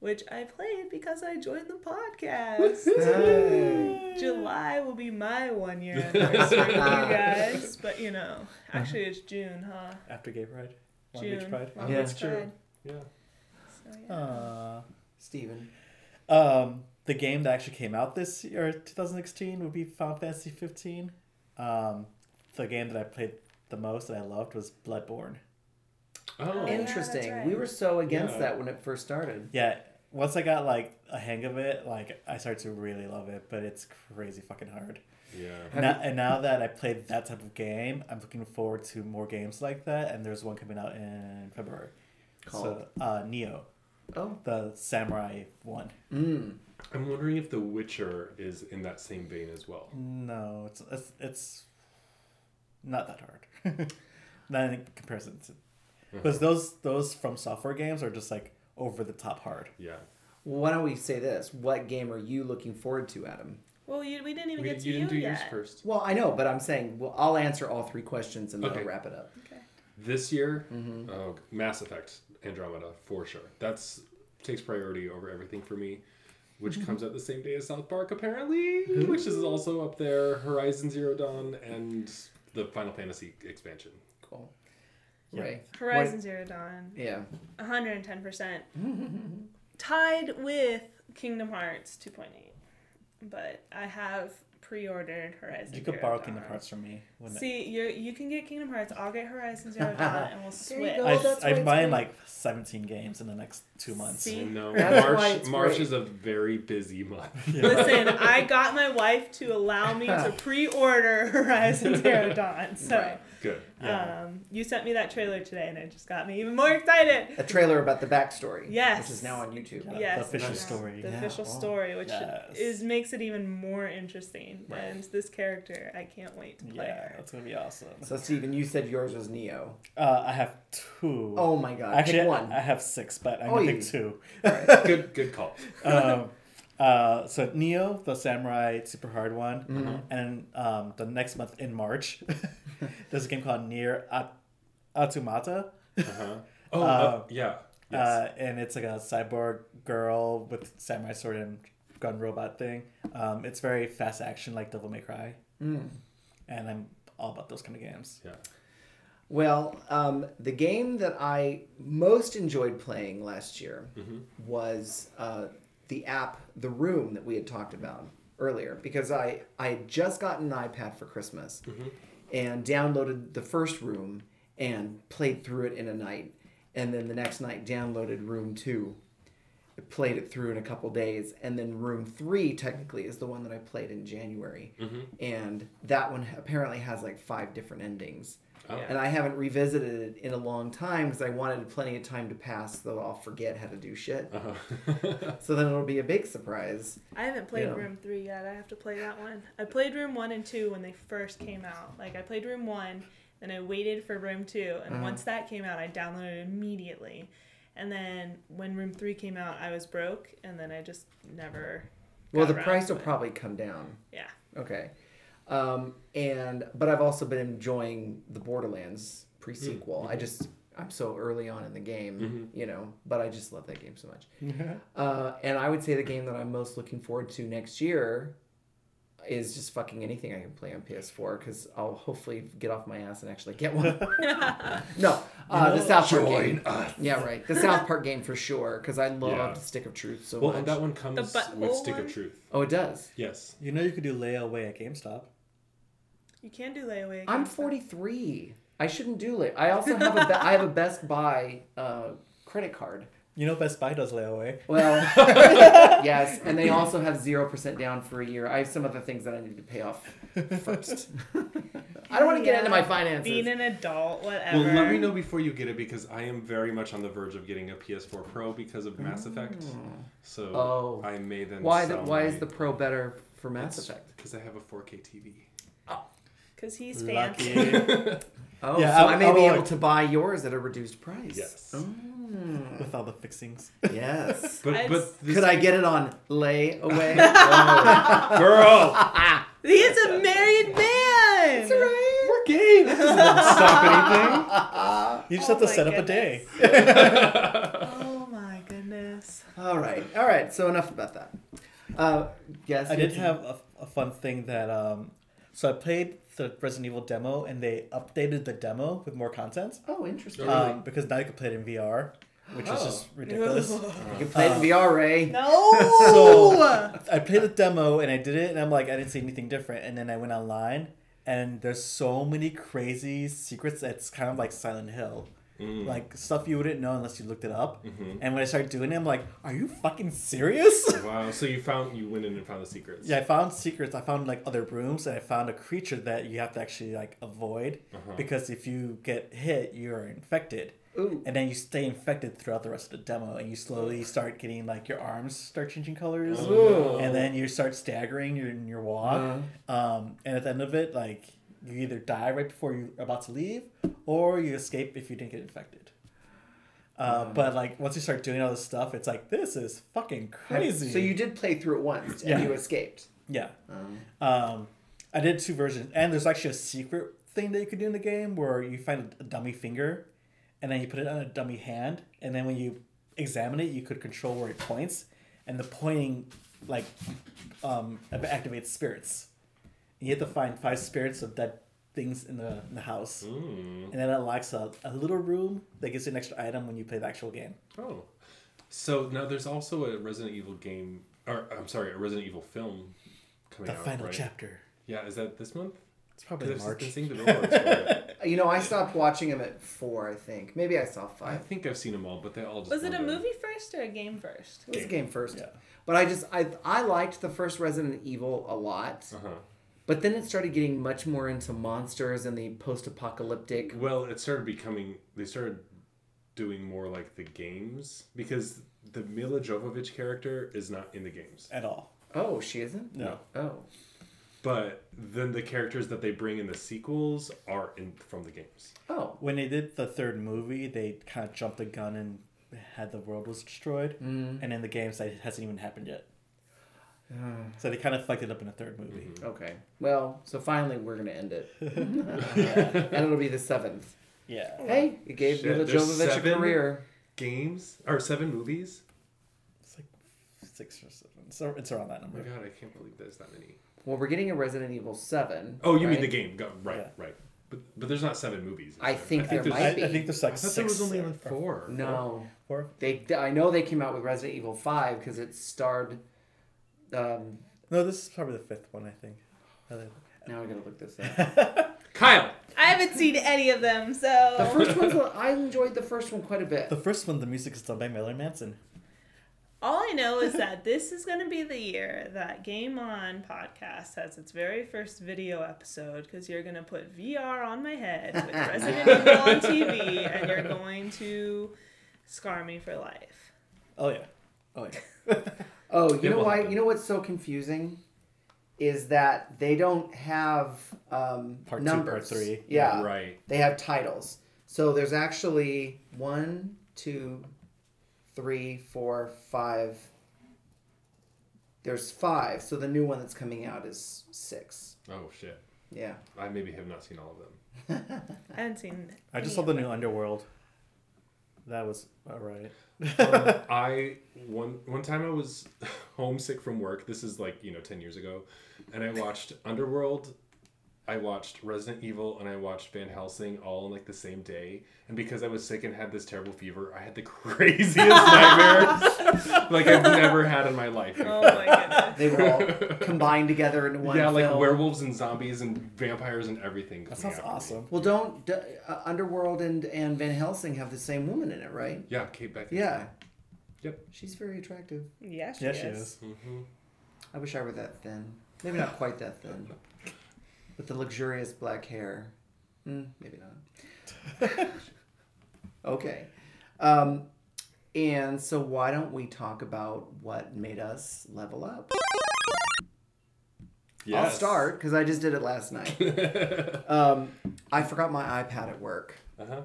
which I played because I joined the podcast. Hey. July will be my one year anniversary with you guys, but you know, actually it's June, huh? After Gay Pride. Long June. Beach Pride. Long Yeah. Beach That's true. Pride. Yeah. So, yeah. Uh, Steven. um, the game that actually came out this year, 2016, would be Final Fantasy 15. Um, the game that I played the most that I loved was Bloodborne. Oh. yeah, Interesting. right. We were so against Yeah. that when it first started. Yeah, once I got like a hang of it, like I started to really love it. But it's crazy fucking hard. Yeah. Now, and now that I played that type of game, I'm looking forward to more games like that. And there's one coming out in February. Called? So, uh, Nioh, Oh. the samurai one. Mm. I'm wondering if The Witcher is in that same vein as well. No, it's it's, it's not that hard. not in comparison to, because those those FromSoftware games are just like over the top hard. Yeah. Well, why don't we say this? What game are you looking forward to, Adam? Well, you, we didn't even We, get to you didn't do yet. yours first. Well, I know, but I'm saying, well, I'll answer all three questions and then Okay. I'll wrap it up. Okay. This year, mm-hmm. oh, Mass Effect Andromeda for sure. That's takes priority over everything for me. Which mm-hmm. comes out the same day as South Park, apparently, which is also up there. Horizon Zero Dawn and the Final Fantasy expansion. Cool. Yeah. Ray. Horizon Zero Dawn, yeah. 110%. Tied with Kingdom Hearts 2.8. But I have pre-ordered Horizon You could Zero borrow Dawn. Kingdom Hearts from me. See, you you can get Kingdom Hearts. I'll get Horizon Zero Dawn, and we'll There you switch. go. I, I'm buying like 17 games in the next two months. See? No, March March great. is a very busy month. Listen, I got my wife to allow me to pre-order Horizon Zero Dawn. So, Right. Good. Yeah. um, you sent me that trailer today, and it just got me even more excited. A trailer about the backstory. Yes. Which is now on YouTube. Yeah. Yes, the official Nice. story. The Yeah, official wow. story, which Yes. is makes it even more interesting. Right. And this character, I can't wait to play Yeah, her. that's gonna be awesome. So, Steven, you said yours was Nioh. Uh, I have two. Oh my god. actually, Pick one. I have six, but I'm Oh, gonna pick two. Good. Good call. um, uh, so Nioh, the samurai super hard one, Mm-hmm. and um, the next month in March, there's a game called NieR At- Automata, Uh-huh. Oh, Uh, uh, yeah. Yes. uh, and it's like a cyborg girl with samurai sword and gun robot thing. Um, it's very fast action, like Devil May Cry, Mm. and I'm all about those kind of games. yeah. Well, um, the game that I most enjoyed playing last year Mm-hmm. was uh, the app The Room that we had talked about earlier because I, I had just gotten an iPad for Christmas Mm-hmm. and downloaded the first room and played through it in a night. And then the next night, downloaded Room 2. I played it through in a couple days. And then Room 3, technically, is the one that I played in January. Mm-hmm. And that one apparently has like five different endings. Oh. And I haven't revisited it in a long time because I wanted plenty of time to pass, though I'll forget how to do shit. Uh-huh. So then it'll be a big surprise. I haven't played Yeah. Room 3 yet. I have to play that one. I played Room 1 and 2 when they first came out. Like, I played Room 1, then I waited for Room 2, and Uh-huh. once that came out, I downloaded it immediately. And then when Room 3 came out, I was broke, and then I just never. Well, got the price will it. probably come down. Yeah. Okay. Um, and but I've also been enjoying the Borderlands pre-sequel. I just I'm so early on in the game, you know, but I just love that game so much. uh, and I would say the game that I'm most looking forward to next year is just fucking anything I can play on PS4 because I'll hopefully get off my ass and actually get one. no, uh, the South Park game. Yeah, right. The South Park game for sure because I love Yeah. Stick of Truth so well, much. and that one comes with Stick one? of Truth. oh, it does. Yes. You know, you could do layaway at GameStop. You can do layaway. I'm games, though. 43. I shouldn't do it. I also have a Be- I have a Best Buy uh, credit card. You know, Best Buy does layaway. Well, yes, and they also have zero percent down for a year. I have some other things that I need to pay off first. I don't want to get into my finances. Being an adult, whatever. Well, let me know before you get it because I am very much on the verge of getting a PS4 Pro because of Mass Effect. So Oh. I may then. why the, why my- is the Pro better for Mass Effect? Because I have a 4K TV. Because he's fancy. Oh, Yeah, so I- I, may I be will- able to buy yours at a reduced price. Yes. Mm, with all the fixings. yes. But I'd- but this, Could I get it on layaway? Oh, girl, He's a married man. That's right. we're gay. That doesn't stop anything. You just Oh have to my set up a day. Oh my goodness. all right, all right. So enough about that. Uh, yes, I did can- have a, a fun thing that um, so I played the Resident Evil demo and they updated the demo with more content. Oh, interesting. Oh, really? Um, because now you can play it in VR, which is Oh. just ridiculous. you can play it in VR, Ray. No. So I played the demo and I did it, and I'm like, I didn't see anything different. And then I went online, and there's so many crazy secrets. It's kind of like Silent Hill. Mm. like stuff you wouldn't know unless you looked it up. Mm-hmm. And when I started doing it, I'm like, are you fucking serious? Wow. So you found you went in and found the secrets. yeah, I found secrets. I found like other brooms, and I found a creature that you have to actually like avoid Uh-huh. because if you get hit, you're infected. Ooh. And then you stay infected throughout the rest of the demo, and you slowly start getting like your arms start changing colors, Ooh. and then you start staggering your, in your walk. Um, and at the end of it, like you either die right before you're about to leave, or you escape if you didn't get infected. Uh, But like once you start doing all this stuff, it's like this is fucking crazy. So you did play through it once and Yeah. you escaped. yeah. Um, Um, I did two versions, and there's actually a secret thing that you could do in the game where you find a dummy finger, and then you put it on a dummy hand, and then when you examine it, you could control where it points, and the pointing like um, activates spirits. You have to find five spirits of dead things in the in the house, Mm. and then it unlocks a, a little room that gives you an extra item when you play the actual game. Oh. So now there's also a Resident Evil game, or I'm sorry, a Resident Evil film coming The out. The final right? chapter. Yeah, is that this month? It's probably Because I've March. been seeing the billboards you know, I stopped watching them at four, I think. Maybe I saw five. I think I've seen them all, but they all just Was it a blend in. movie first or a game first? It was a game first. Yeah. But I just I I liked the first Resident Evil a lot. Uh-huh. But then it started getting much more into monsters and the post-apocalyptic. Well, it started becoming. They started doing more like the games because the Milla Jovovich character is not in the games. At all. Oh, she isn't. No. Oh. But then the characters that they bring in the sequels are in from the games. Oh. when they did the third movie, they kind of jumped the gun and had the world was destroyed, Mm. and in the games that hasn't even happened yet. Uh-huh. so they kind of fucked it up in the third movie. Mm-hmm. Okay. Well, so finally we're gonna end it, and it'll be the seventh. Yeah, Hey, it gave Shit, Milla there's Jovovich a seven? career. Games or seven movies? it's like six or seven. So it's around that Oh my number. god, I can't believe there's that many. Well, we're getting a Resident Evil Seven. Oh, you mean right? the game? Go, right, Yeah. right. But but there's not seven movies. is I there? think there there's- might I, be. I think there's like I thought six. there was only or- like four. No, Four. they. I know they came out with Resident Evil Five because it starred. Um, No, this is probably the fifth one. I think. Now I gotta look this up. Kyle. I haven't seen any of them, so The first one's. I enjoyed the first one quite a bit. The first one, the music is done by Marilyn Manson. all I know is that this is going to be the year that Game On podcast has its very first video episode because you're going to put VR on my head with Resident Evil on TV and you're going to scar me for life. Oh yeah. Oh yeah. Oh, you It know why? happen. You know what's so confusing is that they don't have um, Part two, part three. Yeah, Right. They have titles. So there's actually one, two, three, four, five. There's five. So the new one that's coming out is six. Oh shit. Yeah. I maybe have not seen all of them. I haven't seen. I just saw the new Underworld. That was alright. Um, I one one time I was homesick from work. This is like you know ten years ago, and I watched Underworld. I watched Resident Evil and I watched Van Helsing all in like the same day. And because I was sick and had this terrible fever, I had the craziest nightmares like I've never had in my life. Oh my goodness. They were all combined together into one. yeah, like werewolves and zombies and vampires and everything. That sounds awesome. Well, don't d- uh, Underworld and and Van Helsing have the same woman in it, right? Yeah, Kate Beckinsale. Yeah. Yep. She's very attractive. Yeah, she Yeah, is. she is. hmm I wish I were that thin. Maybe not quite that thin. With the luxurious black hair. Mm, maybe not. okay. Um, and so why don't we talk about what made us level up? I'll start because I just did it last night. um, I forgot my iPad at work. Uh huh.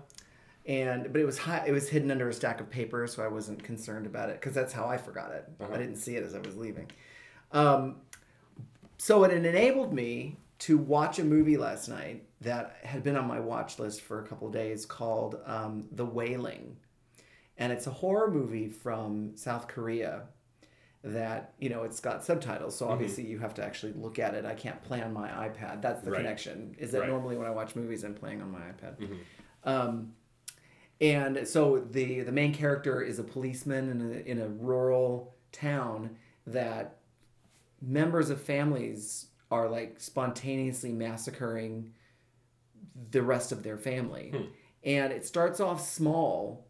and but it was hi- it was hidden under a stack of paper, so I wasn't concerned about it because that's how I forgot it. Uh-huh. I didn't see it as I was leaving. Um, so it enabled me to watch a movie last night that had been on my watch list for a couple of days called um, The Wailing, and it's a horror movie from South Korea. That you know, it's got subtitles, so obviously you have to actually look at it. I can't play on my iPad. That's the Right. connection. Is that Right. normally when I watch movies, I'm playing on my iPad. Um, and so the the main character is a policeman in a, in a rural town that members of families are like spontaneously massacring the rest of their family. and it starts off small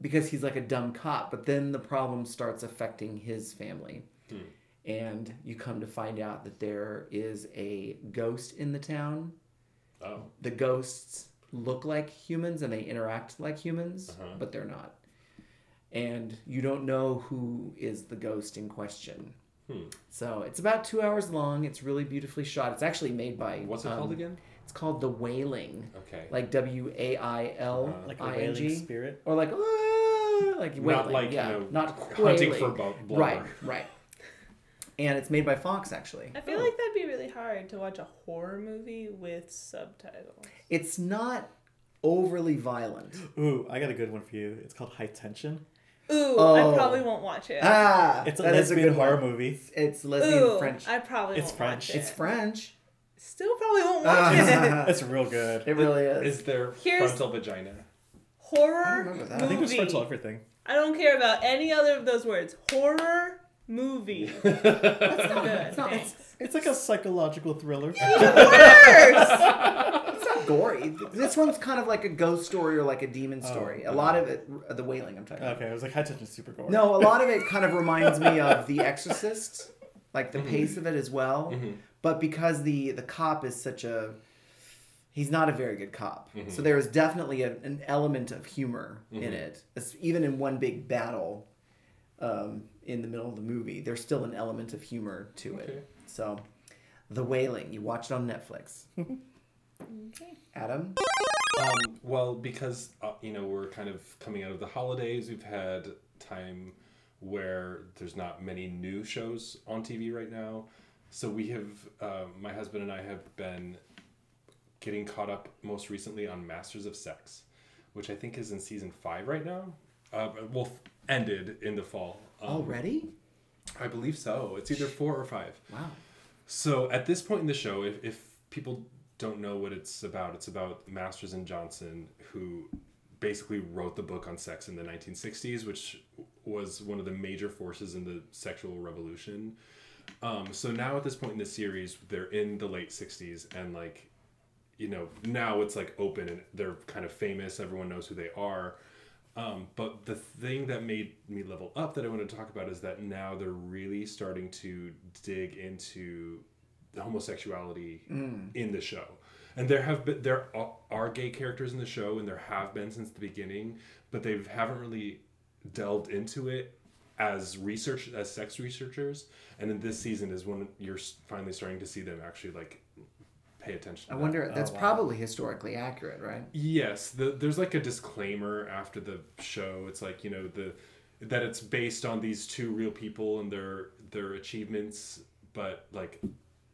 because he's like a dumb cop, but then the problem starts affecting his family. And you come to find out that there is a ghost in the town. Oh. The ghosts look like humans and they interact like humans, Uh-huh. but they're not. And you don't know who is the ghost in question. Hmm. So it's about two hours long. It's really beautifully shot. It's actually made by. What's it um, called again? It's called The Wailing. Okay. Like W A I L Uh-huh. Like a I N wailing spirit. Or like, "Ah," like wailing. Not like, yeah. you know, not hunting quailing. for bu- blubber. Right, right. And it's made by Fox, actually. I feel like that'd be really hard to watch a horror movie with subtitles. It's not overly violent. Ooh, I got a good one for you. It's called High Tension. Ooh, Oh. I probably won't watch it. Ah, It's a that is lesbian good one. horror movie. It's lesbian Ooh, French. I probably It's won't French. watch it. It's French. Still probably won't watch it. It's real good. It really is. Is there Here's- frontal vagina? Horror remember that. I think there's movie. frontal everything. I don't care about any other of those words. Horror movie. Good. It's not, thanks. it's, It's like a psychological thriller. it's not gory. This one's kind of like a ghost story or like a demon oh, story. a lot of it, the wailing I'm talking about. okay, I was like High Tension super gory. No, a lot of it kind of reminds me of The Exorcist, like the mm-hmm. pace of it as well. Mm-hmm. But because the the cop is such a he's not a very good cop, mm-hmm. so there is definitely a, an element of humor in it. It's, even in one big battle, um, in the middle of the movie, there's still an element of humor to Okay. it. So, The Wailing, you watch it on Netflix. Adam, Um, well, because uh, you know we're kind of coming out of the holidays, we've had time where there's not many new shows on TV right now. So we have, uh, my husband and I have been getting caught up most recently on Masters of Sex, which I think is in season five right now. Uh, well, ended in the fall. Um, already? I believe so. It's either four or five. Wow. So at this point in the show, if, if people don't know what it's about, it's about Masters and Johnson, who basically wrote the book on sex in the 1960s, which was one of the major forces in the sexual revolution. Um, so now at this point in the series, they're in the late 60s, and like, you know, now it's like open and they're kind of famous. Everyone knows who they are. Um, but the thing that made me level up that I want to talk about is that now they're really starting to dig into the homosexuality mm. in the show. And there have been there are, are gay characters in the show, and there have been since the beginning, but they haven't really delved into it as research as sex researchers. And in this season is when you're finally starting to see them actually like pay attention. To I that. wonder, that's oh, wow. probably historically accurate, right? Yes, the, there's like a disclaimer after the show. It's like you know the that it's based on these two real people and their their achievements, but like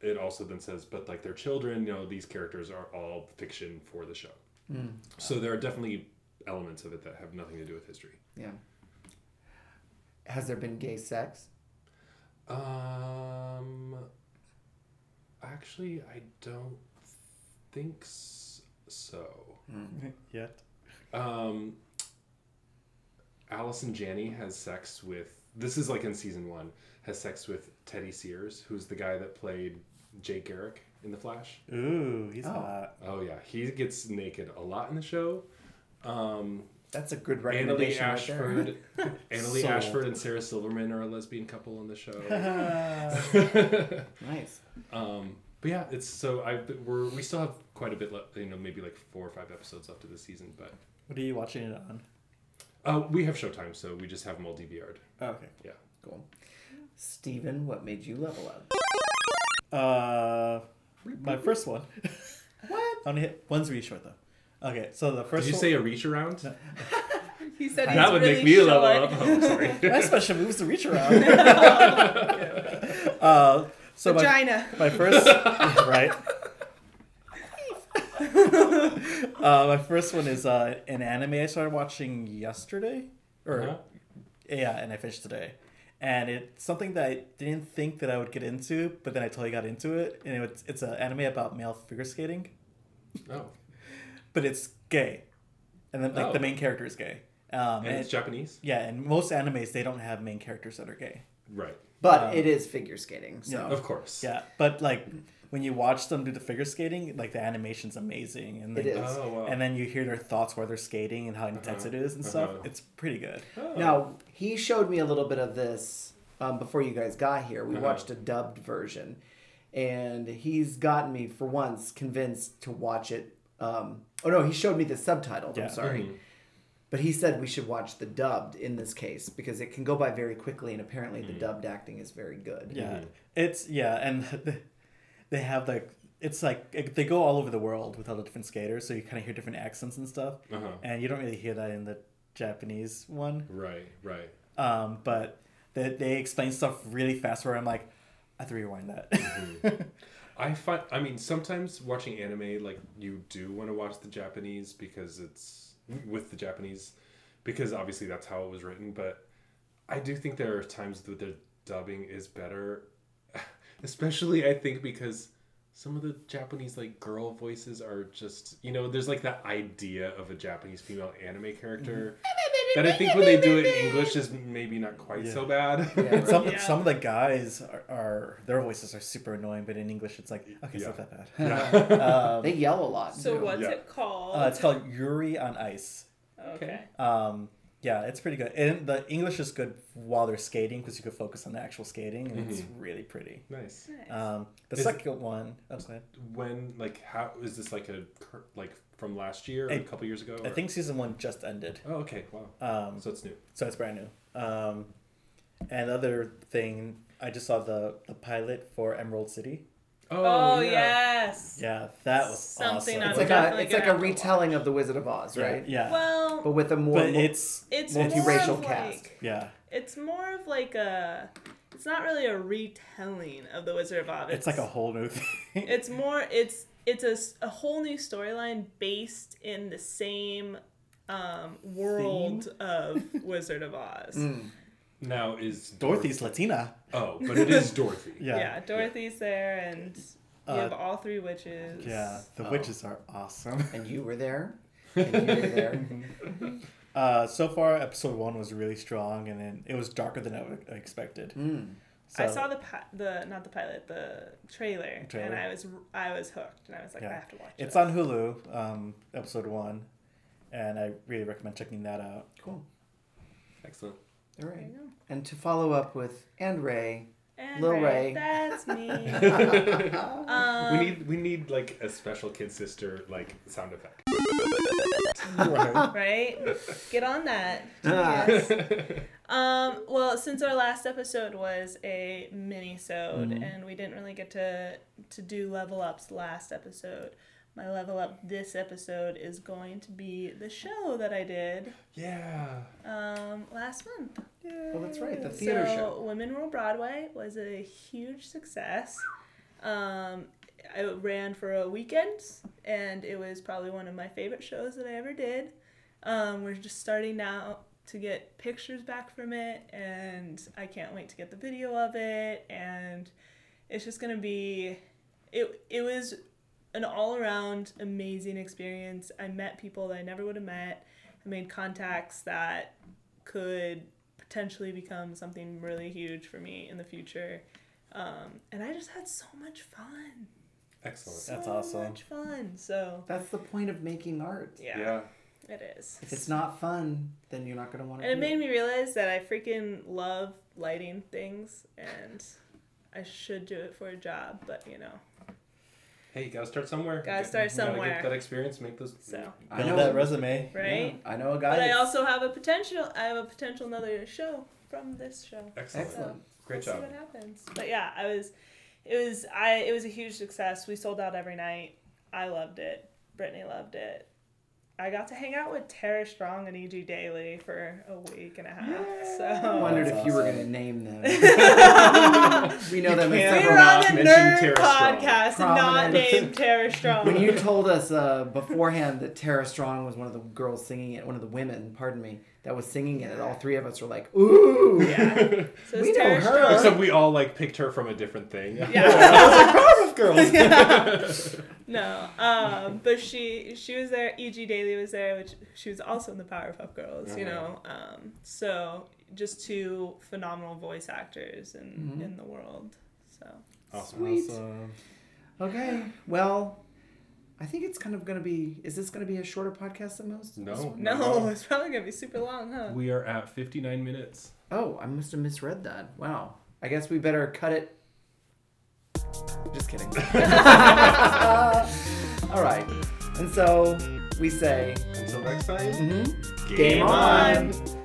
it also then says, but like their children, you know, these characters are all fiction for the show. So there are definitely elements of it that have nothing to do with history. Yeah. Has there been gay sex? Um, actually, I don't think s- so. Yet. Um, Allison Janney has sex with. This is like in season one. Has sex with Teddy Sears, who's the guy that played Jake Garrick in The Flash. Ooh, he's Oh. hot. Oh yeah, he gets naked a lot in the show. Um, That's a good Annaleigh recommendation right. Ashford, Annaleigh Sold. Ashford, and Sarah Silverman are a lesbian couple on the show. nice. um, but yeah, it's so I we're we still have quite a bit left. You know, maybe like four or five episodes left of the season, but What are you watching it on? uh, we have Showtime, so we just have them all DVR'd. Oh, okay. Yeah. Cool. Steven, what made you level up? Uh, my first one. What? I only hit one's really short though. Okay, so the first. Did you one, say a reach around? He said he's that would really make me short. level up. Oh, sorry. my special moves to reach around. uh, so my, my first right. uh, my first one is uh, an anime I started watching yesterday, or Uh-huh. yeah, and I finished today. And it's something that I didn't think that I would get into, but then I totally got into it. And it's it's an anime about male figure skating, Oh, but it's gay, and then like Oh. the main character is gay. Um, and and it's Japanese, yeah, and most animes they don't have main characters that are gay. right? But Um, it is figure skating, so yeah. Of course. Yeah, but like when you watch them do the figure skating, like the animation's amazing, and then, is. Oh, wow. and then you hear their thoughts while they're skating and how intense it is and stuff. Uh-huh. It's pretty good. Oh. Now he showed me a little bit of this um, before you guys got here. We Uh-huh. watched a dubbed version, and he's gotten me for once convinced to watch it. Um, oh no, he showed me the subtitled. Yeah. I'm sorry, Mhm. but he said we should watch the dubbed in this case because it can go by very quickly, and apparently the dubbed acting is very good. Yeah, Mhm. it's yeah, and they have like it's like they go all over the world with all the different skaters, so you kind of hear different accents and stuff, Uh-huh. and you don't really hear that in the Japanese one. Right, right. Um, but they, they explain stuff really fast where I'm like, I have to rewind that. Mm-hmm. I find, I mean, sometimes watching anime, like you do want to watch the Japanese because it's with the Japanese, because obviously that's how it was written. But I do think there are times that the dubbing is better, especially I think because some of the Japanese like girl voices are just, you know, there's like that idea of a Japanese female anime character that I think when they do it in English is maybe not quite so bad. And some Yeah. some of the guys are, are their voices are super annoying, but in English it's like okay, it's Yeah. not that bad. um, They yell a lot. So too. what's Yeah. it called? uh, it's called Yuri on Ice. okay. Um, yeah, it's pretty good. And the English is good while they're skating because you can focus on the actual skating, and it's really pretty. nice. Nice. Um, the Is- second one, I'm sorry. when like how is this like a cur- like from last year or I- a couple years ago I think season one just ended, oh okay wow um, so it's new so it's brand new. Um, and other thing, I just saw the the pilot for Emerald City. Oh yes. Yeah, that was Something awesome. It's like a it's like a retelling of the Wizard of Oz, right? Yeah, Well, But with a more, but it's it's multiracial more of cast. Like, yeah, it's more of like a. It's not really a retelling of the Wizard of Oz. it's like a whole new thing. It's more. It's it's a, a whole new storyline based in the same um, world of Wizard of Oz. Mm. Now is Dorothy's Latina. oh but it is Dorothy Yeah. Yeah, Dorothy's there, and you Uh, have all three witches. Yeah, the Oh. witches are awesome. and you were there. And you were there. Uh, so far, episode one was really strong, and then it was darker than I expected. Mm. I saw the pi- the not the pilot, the trailer, Trailer. and I was I was hooked, and I was like, I have to watch it. It's it. on Hulu, um, episode one, and I really recommend checking that out. Cool. excellent All There you go. And to follow up with and Ray, And Lil Ray, Ray. that's me. we um, need we need like a special kid sister like sound effect right. right? Get on that. Ah. Yes. Um, well, since our last episode was a mini-sode Mhm. and we didn't really get to to do level ups last episode, my level up this episode is going to be the show that I did yeah um, last month. Oh, that's right, the theater so, show. Women Rule Broadway was a huge success. Um, I ran for a weekend, and it was probably one of my favorite shows that I ever did. Um, we're just starting now to get pictures back from it, and I can't wait to get the video of it. And it's just gonna be, it. It was an all around amazing experience. I met people that I never would have met. I made contacts that could potentially become something really huge for me in the future. Um, and I just had so much fun. excellent So That's awesome. much fun. So That's the point of making art. yeah, yeah it is. If it's not fun, then you're not going to want to And it do made me realize that I freaking love lighting things and I should do it for a job, but you know. Hey you gotta start somewhere Gotta start you gotta get that experience make those So, I know that resume. right? Yeah, I know a guy. But I also have a potential I have a potential another show from this show. excellent Excellent. great we'll job See what happens. But yeah, I was, it was I it was a huge success. We sold out every night. I loved it. Brittany loved it. I got to hang out with Tara Strong and E.G. Daily for a week and a half. I So I wondered That's if you were going to name them. we know them as we several were not on a nerd Tara Strong. podcast and not Prominent. named Tara Strong. when you told us uh, beforehand that Tara Strong was one of the girls singing it, one of the women, pardon me, that was singing it, and all three of us were like, "Ooh, yeah, so We it's know Tara her. Strong. except we all like picked her from a different thing Yeah. Girls. yeah. No, um, but she she was there. E.G. Daily was there, which she was also in the Powerpuff Girls. Uh-huh. You know, um, so just two phenomenal voice actors in mm-hmm. in the world. So awesome. sweet. Awesome. Okay, well. I think it's kind of going to be. Is this going to be a shorter podcast than most? No, no, it's probably going to be super long, huh? We are at fifty nine minutes. Oh, I must have misread that. Wow. I guess we better cut it just kidding. All right. And so we say. Until next time. Mm-hmm. Game, game, on. on.